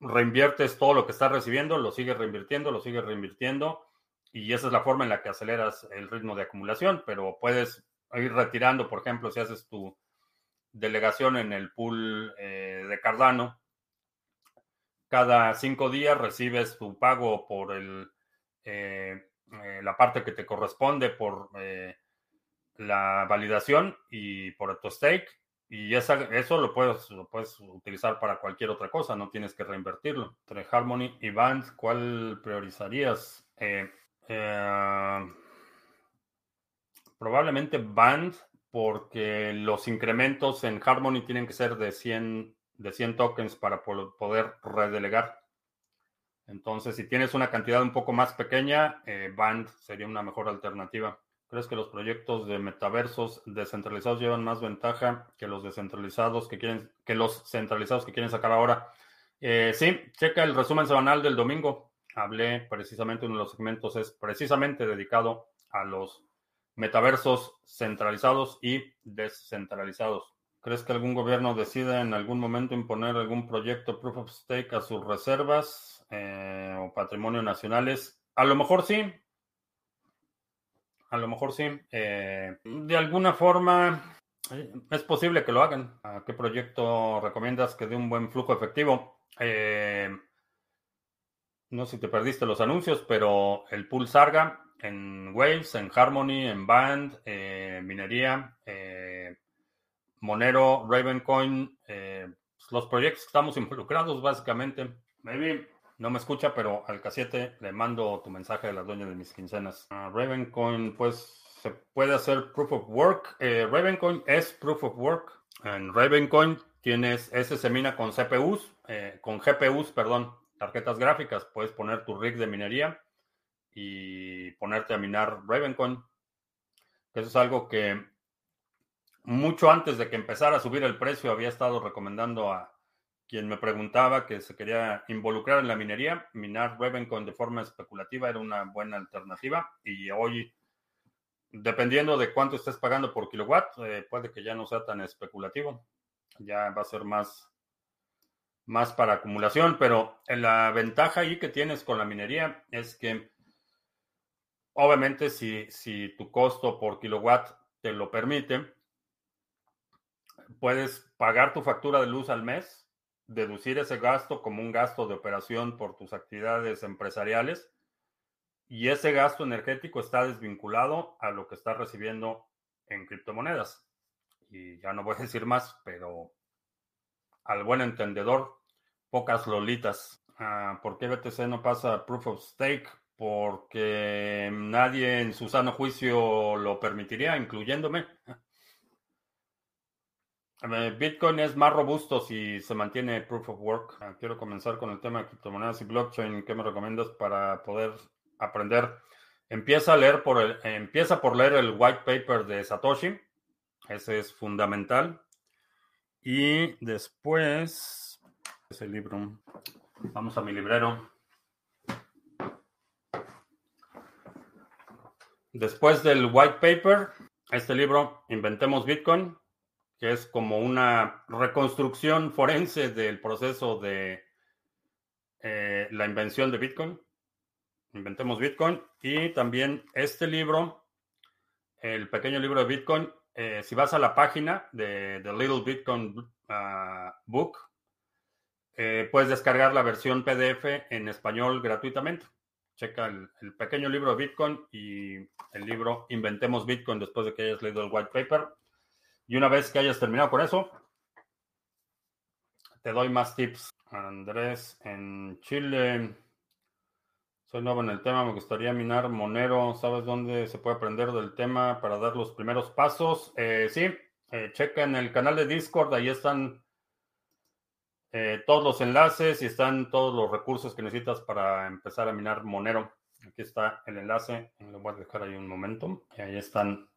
reinviertes todo lo que estás recibiendo, lo sigues reinvirtiendo, lo sigues reinvirtiendo, y esa es la forma en la que aceleras el ritmo de acumulación, pero puedes ir retirando, por ejemplo, si haces tu delegación en el pool eh, de Cardano, cada cinco días recibes tu pago por el, eh, eh, la parte que te corresponde por la validación y por tu stake. Y eso lo puedes, lo puedes utilizar para cualquier otra cosa, no tienes que reinvertirlo. Entre Harmony y Band, ¿cuál priorizarías? Eh, eh, probablemente Band, porque los incrementos en Harmony tienen que ser de 100, de 100 tokens para poder redelegar. Entonces, si tienes una cantidad un poco más pequeña, eh, Band sería una mejor alternativa. ¿Crees que los proyectos de metaversos descentralizados llevan más ventaja que los descentralizados que quieren, que los centralizados que quieren sacar ahora? Eh, sí, checa el resumen semanal del domingo. Hablé precisamente, uno de los segmentos es precisamente dedicado a los metaversos centralizados y descentralizados. ¿Crees que algún gobierno decida en algún momento imponer algún proyecto proof of stake a sus reservas eh, o patrimonio nacionales? A lo mejor sí, a lo mejor sí. Eh, de alguna forma, eh, es posible que lo hagan. ¿A qué proyecto recomiendas que dé un buen flujo efectivo? Eh, no sé si te perdiste los anuncios, pero el pool Sarga en Waves, en Harmony, en Band, Minería, Monero, Ravencoin, los proyectos que estamos involucrados básicamente. Maybe no me escucha, pero al casete le mando tu mensaje de la dueña de mis quincenas. Ravencoin, pues se puede hacer proof of work. Eh, Ravencoin es proof of work. En Ravencoin tienes, ese se mina con CPUs, eh, con GPUs, perdón, tarjetas gráficas. Puedes poner tu rig de minería y ponerte a minar Ravencoin. Eso es algo que mucho antes de que empezara a subir el precio había estado recomendando a, quien me preguntaba que se quería involucrar en la minería, minar Ravencoin de forma especulativa era una buena alternativa. Y hoy, dependiendo de cuánto estés pagando por kilowatt, eh, puede que ya no sea tan especulativo, ya va a ser más, más para acumulación, pero la ventaja ahí que tienes con la minería es que obviamente si, si tu costo por kilowatt te lo permite, puedes pagar tu factura de luz al mes deducir ese gasto como un gasto de operación por tus actividades empresariales y ese gasto energético está desvinculado a lo que estás recibiendo en criptomonedas. Y ya no voy a decir más, pero al buen entendedor, pocas lolitas. Ah, ¿Por qué BTC no pasa Proof of Stake? Porque nadie en su sano juicio lo permitiría, incluyéndome. Bitcoin es más robusto si se mantiene proof of work. Ah, quiero comenzar con el tema de criptomonedas y blockchain. ¿Qué me recomiendas para poder aprender? Empieza a leer por el, empieza por leer el white paper de Satoshi. Ese es fundamental. Y después ese libro. Vamos a mi librero. Después del white paper, este libro, Inventemos Bitcoin, que es como una reconstrucción forense del proceso de eh, la invención de Bitcoin. Inventemos Bitcoin. Y también este libro, el pequeño libro de Bitcoin, eh, si vas a la página de The Little Bitcoin uh, Book, eh, puedes descargar la versión PDF en español gratuitamente. Checa el, el, pequeño libro de Bitcoin y el libro Inventemos Bitcoin después de que hayas leído el white paper. Y una vez que hayas terminado con eso, te doy más tips. Andrés, en Chile, Soy nuevo en el tema, me gustaría minar Monero. ¿Sabes dónde se puede aprender del tema para dar los primeros pasos? Eh, sí, eh, checa en el canal de Discord, ahí están eh, todos los enlaces y están todos los recursos que necesitas para empezar a minar Monero. Aquí está el enlace, lo voy a dejar ahí un momento. Y ahí están.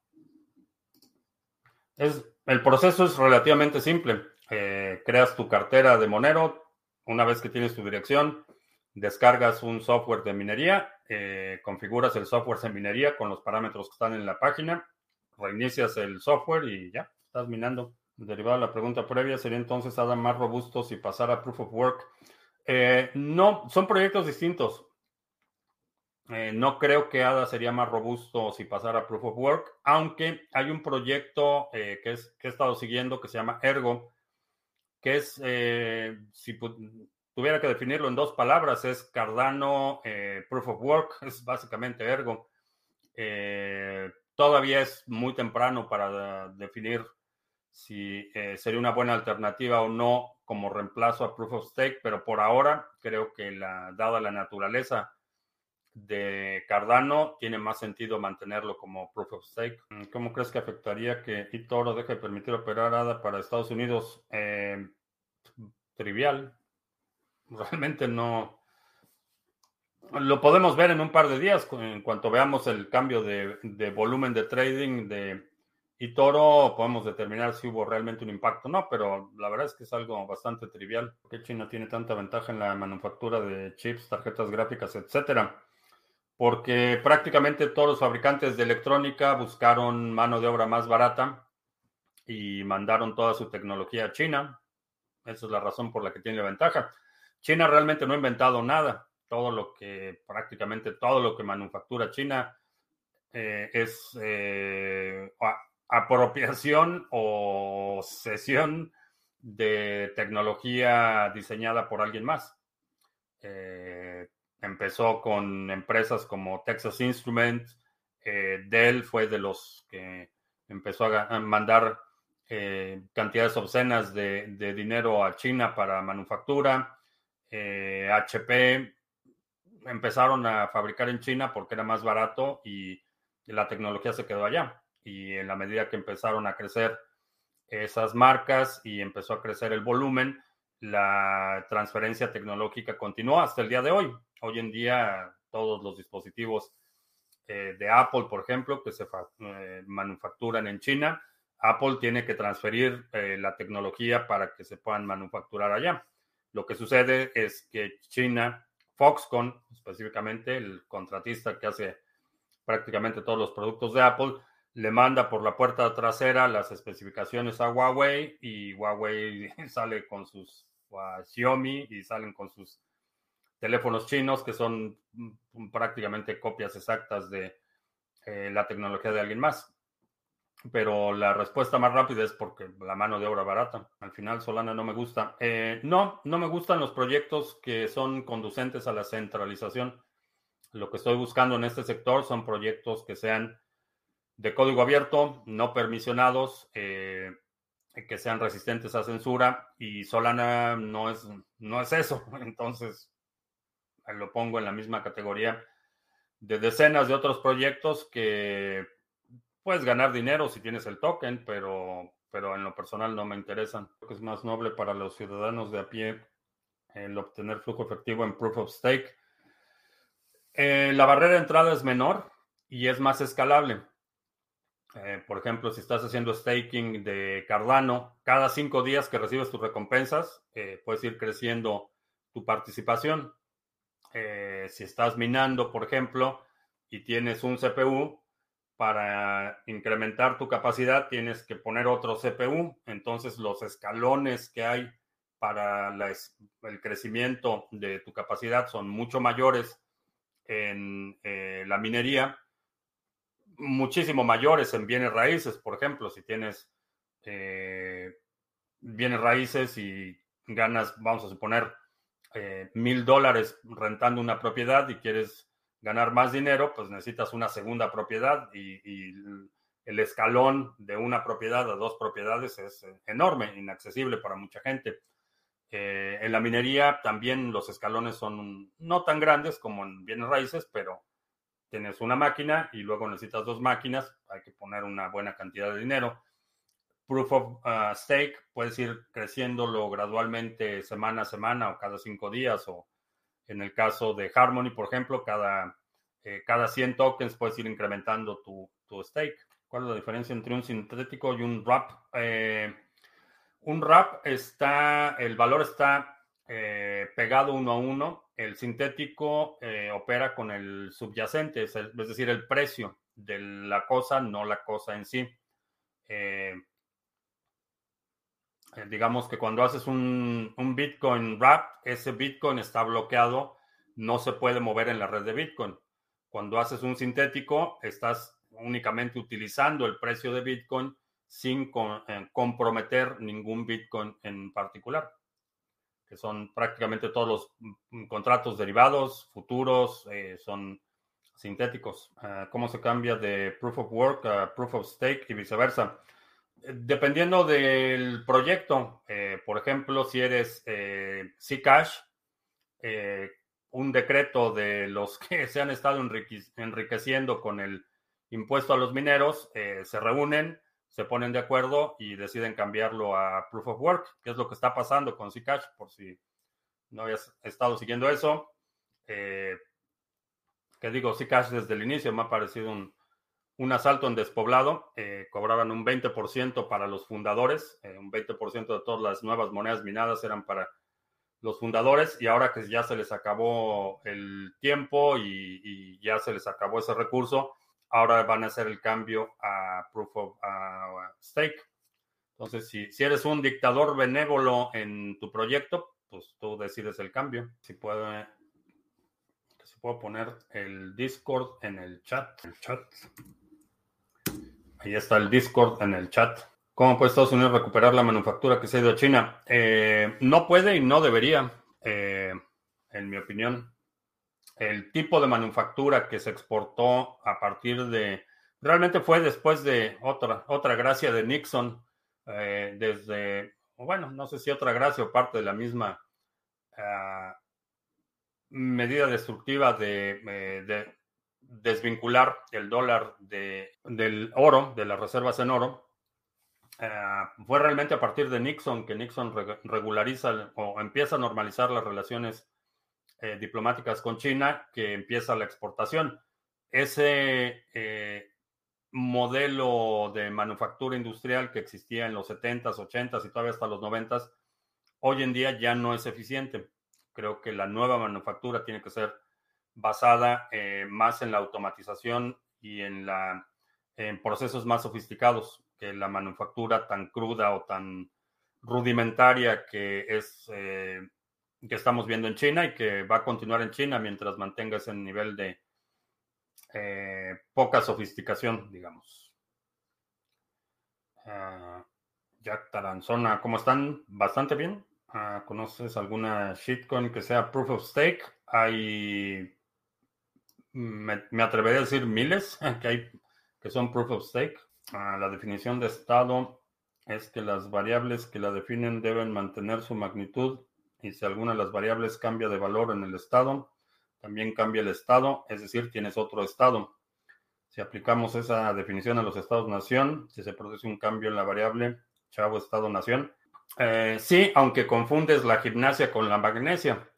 Es, el proceso es relativamente simple. Eh, creas tu cartera de Monero. Una vez que tienes tu dirección, descargas un software de minería, eh, configuras el software de minería con los parámetros que están en la página, reinicias el software y ya, estás minando. Derivado de la pregunta previa, ¿sería entonces ADA más robusto si pasara a Proof of Work? Eh, no, son proyectos distintos. Eh, no creo que ADA sería más robusto si pasara a Proof of Work, aunque hay un proyecto que, es, que he estado siguiendo que se llama Ergo, que es, eh, si tuviera que definirlo en dos palabras, es Cardano eh, Proof of Work, *laughs* es básicamente Ergo. Eh, todavía es muy temprano para definir si sería una buena alternativa o no como reemplazo a Proof of Stake, pero por ahora creo que la, dada la naturaleza de Cardano, tiene más sentido mantenerlo como proof of stake. Mm, ¿Cómo crees que afectaría que eToro deje de permitir operar ADA para Estados Unidos? Eh, trivial. Realmente no. Lo podemos ver en un par de días en cuanto veamos el cambio de, volumen de trading de eToro, podemos determinar si hubo realmente un impacto o no, pero la verdad es que es algo bastante trivial. ¿Por qué China tiene tanta ventaja en la manufactura de chips, tarjetas gráficas, etcétera? Porque prácticamente todos los fabricantes de electrónica buscaron mano de obra más barata y mandaron toda su tecnología a China. Esa es la razón por la que tiene ventaja. China realmente no ha inventado nada. Todo lo que, prácticamente todo lo que manufactura China eh, es eh, apropiación o cesión de tecnología diseñada por alguien más. Eh, Empezó con empresas como Texas Instruments, eh, Dell fue de los que empezó a, mandar eh, cantidades obscenas de, dinero a China para manufactura. HP eh, empezaron a fabricar en China porque era más barato y la tecnología se quedó allá. Y en la medida que empezaron a crecer esas marcas y empezó a crecer el volumen, la transferencia tecnológica continuó hasta el día de hoy. Hoy en día todos los dispositivos eh, de Apple, por ejemplo, que se eh, manufacturan en China, Apple tiene que transferir eh, la tecnología para que se puedan manufacturar allá. Lo que sucede es que China, Foxconn específicamente, el contratista que hace prácticamente todos los productos de Apple, le manda por la puerta trasera las especificaciones a Huawei y Huawei *laughs* sale con sus Xiaomi y salen con sus teléfonos chinos que son mm, prácticamente copias exactas de eh, la tecnología de alguien más. Pero la respuesta más rápida es porque la mano de obra barata. Al final Solana no me gusta. Eh, no, no me gustan los proyectos que son conducentes a la centralización. Lo que estoy buscando en este sector son proyectos que sean de código abierto, no permisionados, eh, que sean resistentes a censura y Solana no es, no es eso. *laughs* Entonces, lo pongo en la misma categoría de decenas de otros proyectos que puedes ganar dinero si tienes el token, pero, pero en lo personal no me interesan. Creo que es más noble para los ciudadanos de a pie el obtener flujo efectivo en Proof of Stake. Eh, la barrera de entrada es menor y es más escalable. Eh, por ejemplo, si estás haciendo staking de Cardano, cada cinco días que recibes tus recompensas, eh, puedes ir creciendo tu participación. Eh, si estás minando, por ejemplo, y tienes un CPU, para incrementar tu capacidad tienes que poner otro CPU. Entonces los escalones que hay para el crecimiento de tu capacidad son mucho mayores en eh, la minería, muchísimo mayores en bienes raíces. Por ejemplo, si tienes eh, bienes raíces y ganas, vamos a suponer, eh, mil dólares rentando una propiedad y quieres ganar más dinero, pues necesitas una segunda propiedad y, el escalón de una propiedad a dos propiedades es enorme, inaccesible para mucha gente. Eh, en la minería también los escalones son no tan grandes como en bienes raíces, pero tienes una máquina y luego necesitas dos máquinas, hay que poner una buena cantidad de dinero. Proof of uh, stake, puedes ir creciéndolo gradualmente semana a semana o cada cinco días, o en el caso de Harmony, por ejemplo, cada, eh, cada 100 tokens puedes ir incrementando tu, tu, stake. ¿Cuál es la diferencia entre un sintético y un wrap? Eh, un wrap está, el valor está eh, pegado uno a uno. El sintético opera con el subyacente, es, decir, el precio de la cosa, no la cosa en sí. Eh, digamos que cuando haces un, Bitcoin wrap, ese Bitcoin está bloqueado, no se puede mover en la red de Bitcoin. Cuando haces un sintético, estás únicamente utilizando el precio de Bitcoin sin eh, comprometer ningún Bitcoin en particular, que son prácticamente todos los mm, contratos derivados, futuros, eh, son sintéticos. ¿Cómo se cambia de proof of work a proof of stake y viceversa? Dependiendo del proyecto, eh, por ejemplo, si eres eh, Zcash, eh, un decreto de los *laughs* que se han estado enriqueciendo con el impuesto a los mineros, eh, se reúnen, se ponen de acuerdo y deciden cambiarlo a Proof of Work, que es lo que está pasando con Zcash, por si no habías estado siguiendo eso. que digo, Zcash desde el inicio me ha parecido un, un asalto en despoblado, eh, cobraban un 20% para los fundadores, eh, un 20% de todas las nuevas monedas minadas eran para los fundadores y ahora que ya se les acabó el tiempo y, ya se les acabó ese recurso, ahora van a hacer el cambio a Proof of Stake. Entonces, si, eres un dictador benévolo en tu proyecto, pues tú decides el cambio. Si puedo, si puedo poner el Discord en. El chat. Ahí está el Discord en el chat. ¿Cómo puede Estados Unidos recuperar la manufactura que se ha ido a China? Eh, no puede y no debería, eh, en mi opinión. El tipo de manufactura que se exportó a partir de... Realmente fue después de otra, otra gracia de Nixon, eh, desde, bueno, no sé si otra gracia o parte de la misma ah, medida destructiva de, de desvincular el dólar de, del oro, de las reservas en oro, eh, fue realmente a partir de Nixon que Nixon regulariza o empieza a normalizar las relaciones eh, diplomáticas con China, que empieza la exportación. Ese eh, modelo de manufactura industrial que existía en los 70s, 80s y todavía hasta los 90s, hoy en día ya no es eficiente. Creo que la nueva manufactura tiene que ser basada eh, más en la automatización y en, la, en procesos más sofisticados que la manufactura tan cruda o tan rudimentaria que es eh, que estamos viendo en China y que va a continuar en China mientras mantenga ese nivel de eh, poca sofisticación, digamos. Uh, Jack Taranzona, ¿cómo están? Bastante bien. Ah, ¿Conoces alguna shitcoin que sea proof of stake? Hay me, me, atrevería a decir miles *laughs* que hay que son proof of stake. Ah, la definición de estado es que las variables que la definen deben mantener su magnitud y si alguna de las variables cambia de valor en el estado, también cambia el estado, es decir, tienes otro estado. Si aplicamos esa definición a los estados-nación, si se produce un cambio en la variable chavo estado-nación, eh, sí, aunque confundes la gimnasia con la magnesia,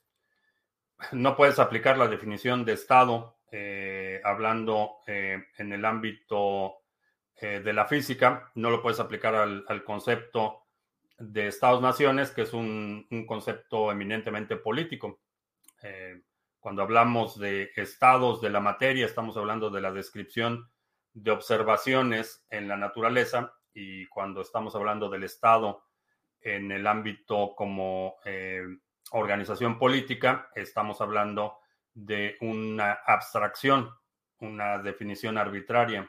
no puedes aplicar la definición de estado eh, hablando eh, en el ámbito eh, de la física, no lo puedes aplicar al, concepto de Estados-naciones, que es un, concepto eminentemente político. cuando hablamos de estados de la materia, estamos hablando de la descripción de observaciones en la naturaleza y cuando estamos hablando del Estado en el ámbito como organización política, estamos hablando de una abstracción, una definición arbitraria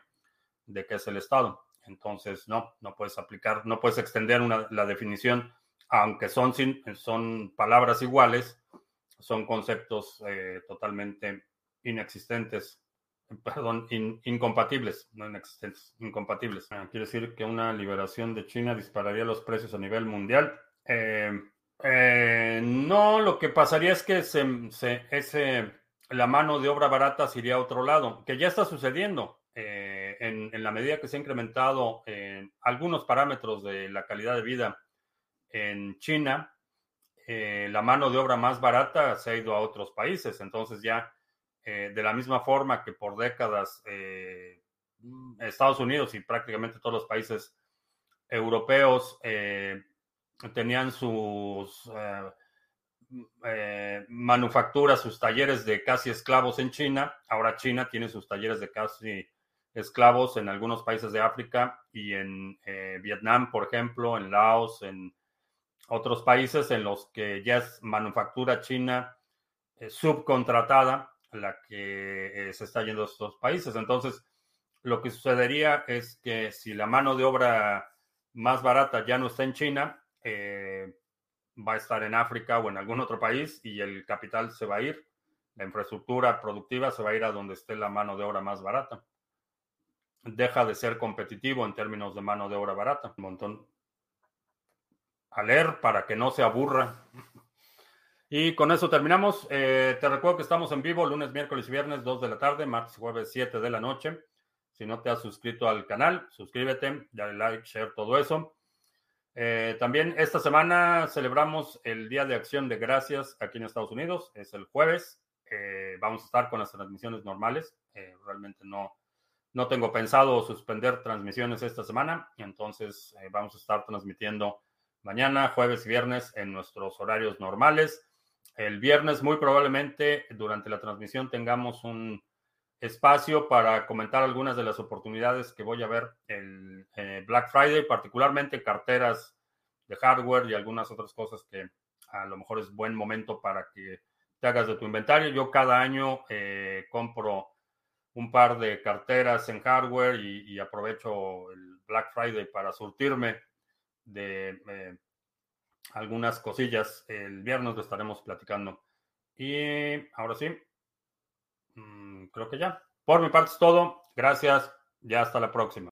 de qué es el Estado. Entonces, no, no puedes aplicar, no puedes extender la definición, aunque son, son palabras iguales, son conceptos eh, totalmente inexistentes, *laughs* perdón, incompatibles, no inexistentes, incompatibles. Ah, quiere decir que una liberación de China dispararía los precios a nivel mundial. Eh, Eh, no, lo que pasaría es que se, la mano de obra barata se iría a otro lado, que ya está sucediendo. eh, en, la medida que se ha incrementado eh, algunos parámetros de la calidad de vida en China, la mano de obra más barata se ha ido a otros países. Entonces ya, de la misma forma que por décadas eh, Estados Unidos y prácticamente todos los países europeos tenían sus eh, eh, manufacturas, sus talleres de casi esclavos en China. Ahora China tiene sus talleres de casi esclavos en algunos países de África y en eh, Vietnam, por ejemplo, en Laos, en otros países en los que ya es manufactura china subcontratada la que se está yendo a estos países. Entonces, lo que sucedería es que si la mano de obra más barata ya no está en China, eh, va a estar en África o en algún otro país y el capital se va a ir, la infraestructura productiva se va a ir a donde esté la mano de obra más barata. Deja de ser competitivo en términos de mano de obra barata. Un montón. A leer para que no se aburra. Y con eso terminamos. Eh, te recuerdo que estamos en vivo lunes, miércoles y viernes, 2 de la tarde, martes y jueves, 7 de la noche. Si no te has suscrito al canal, suscríbete, dale like, share, todo eso. Eh, también esta semana celebramos el Día de Acción de Gracias aquí en Estados Unidos. Es el jueves. Eh, vamos a estar con las transmisiones normales. Eh, realmente no, no tengo pensado suspender transmisiones esta semana. Entonces vamos a estar transmitiendo mañana, jueves y viernes en nuestros horarios normales. El viernes muy probablemente durante la transmisión tengamos un espacio para comentar algunas de las oportunidades que voy a ver el eh, Black Friday, particularmente carteras de hardware y algunas otras cosas que a lo mejor es buen momento para que te hagas de tu inventario. Yo cada año eh, compro un par de carteras en hardware y, y, aprovecho el Black Friday para surtirme de eh, algunas cosillas. El viernes lo estaremos platicando. Y ahora sí, creo que ya. Por mi parte es todo. Gracias. Ya hasta la próxima.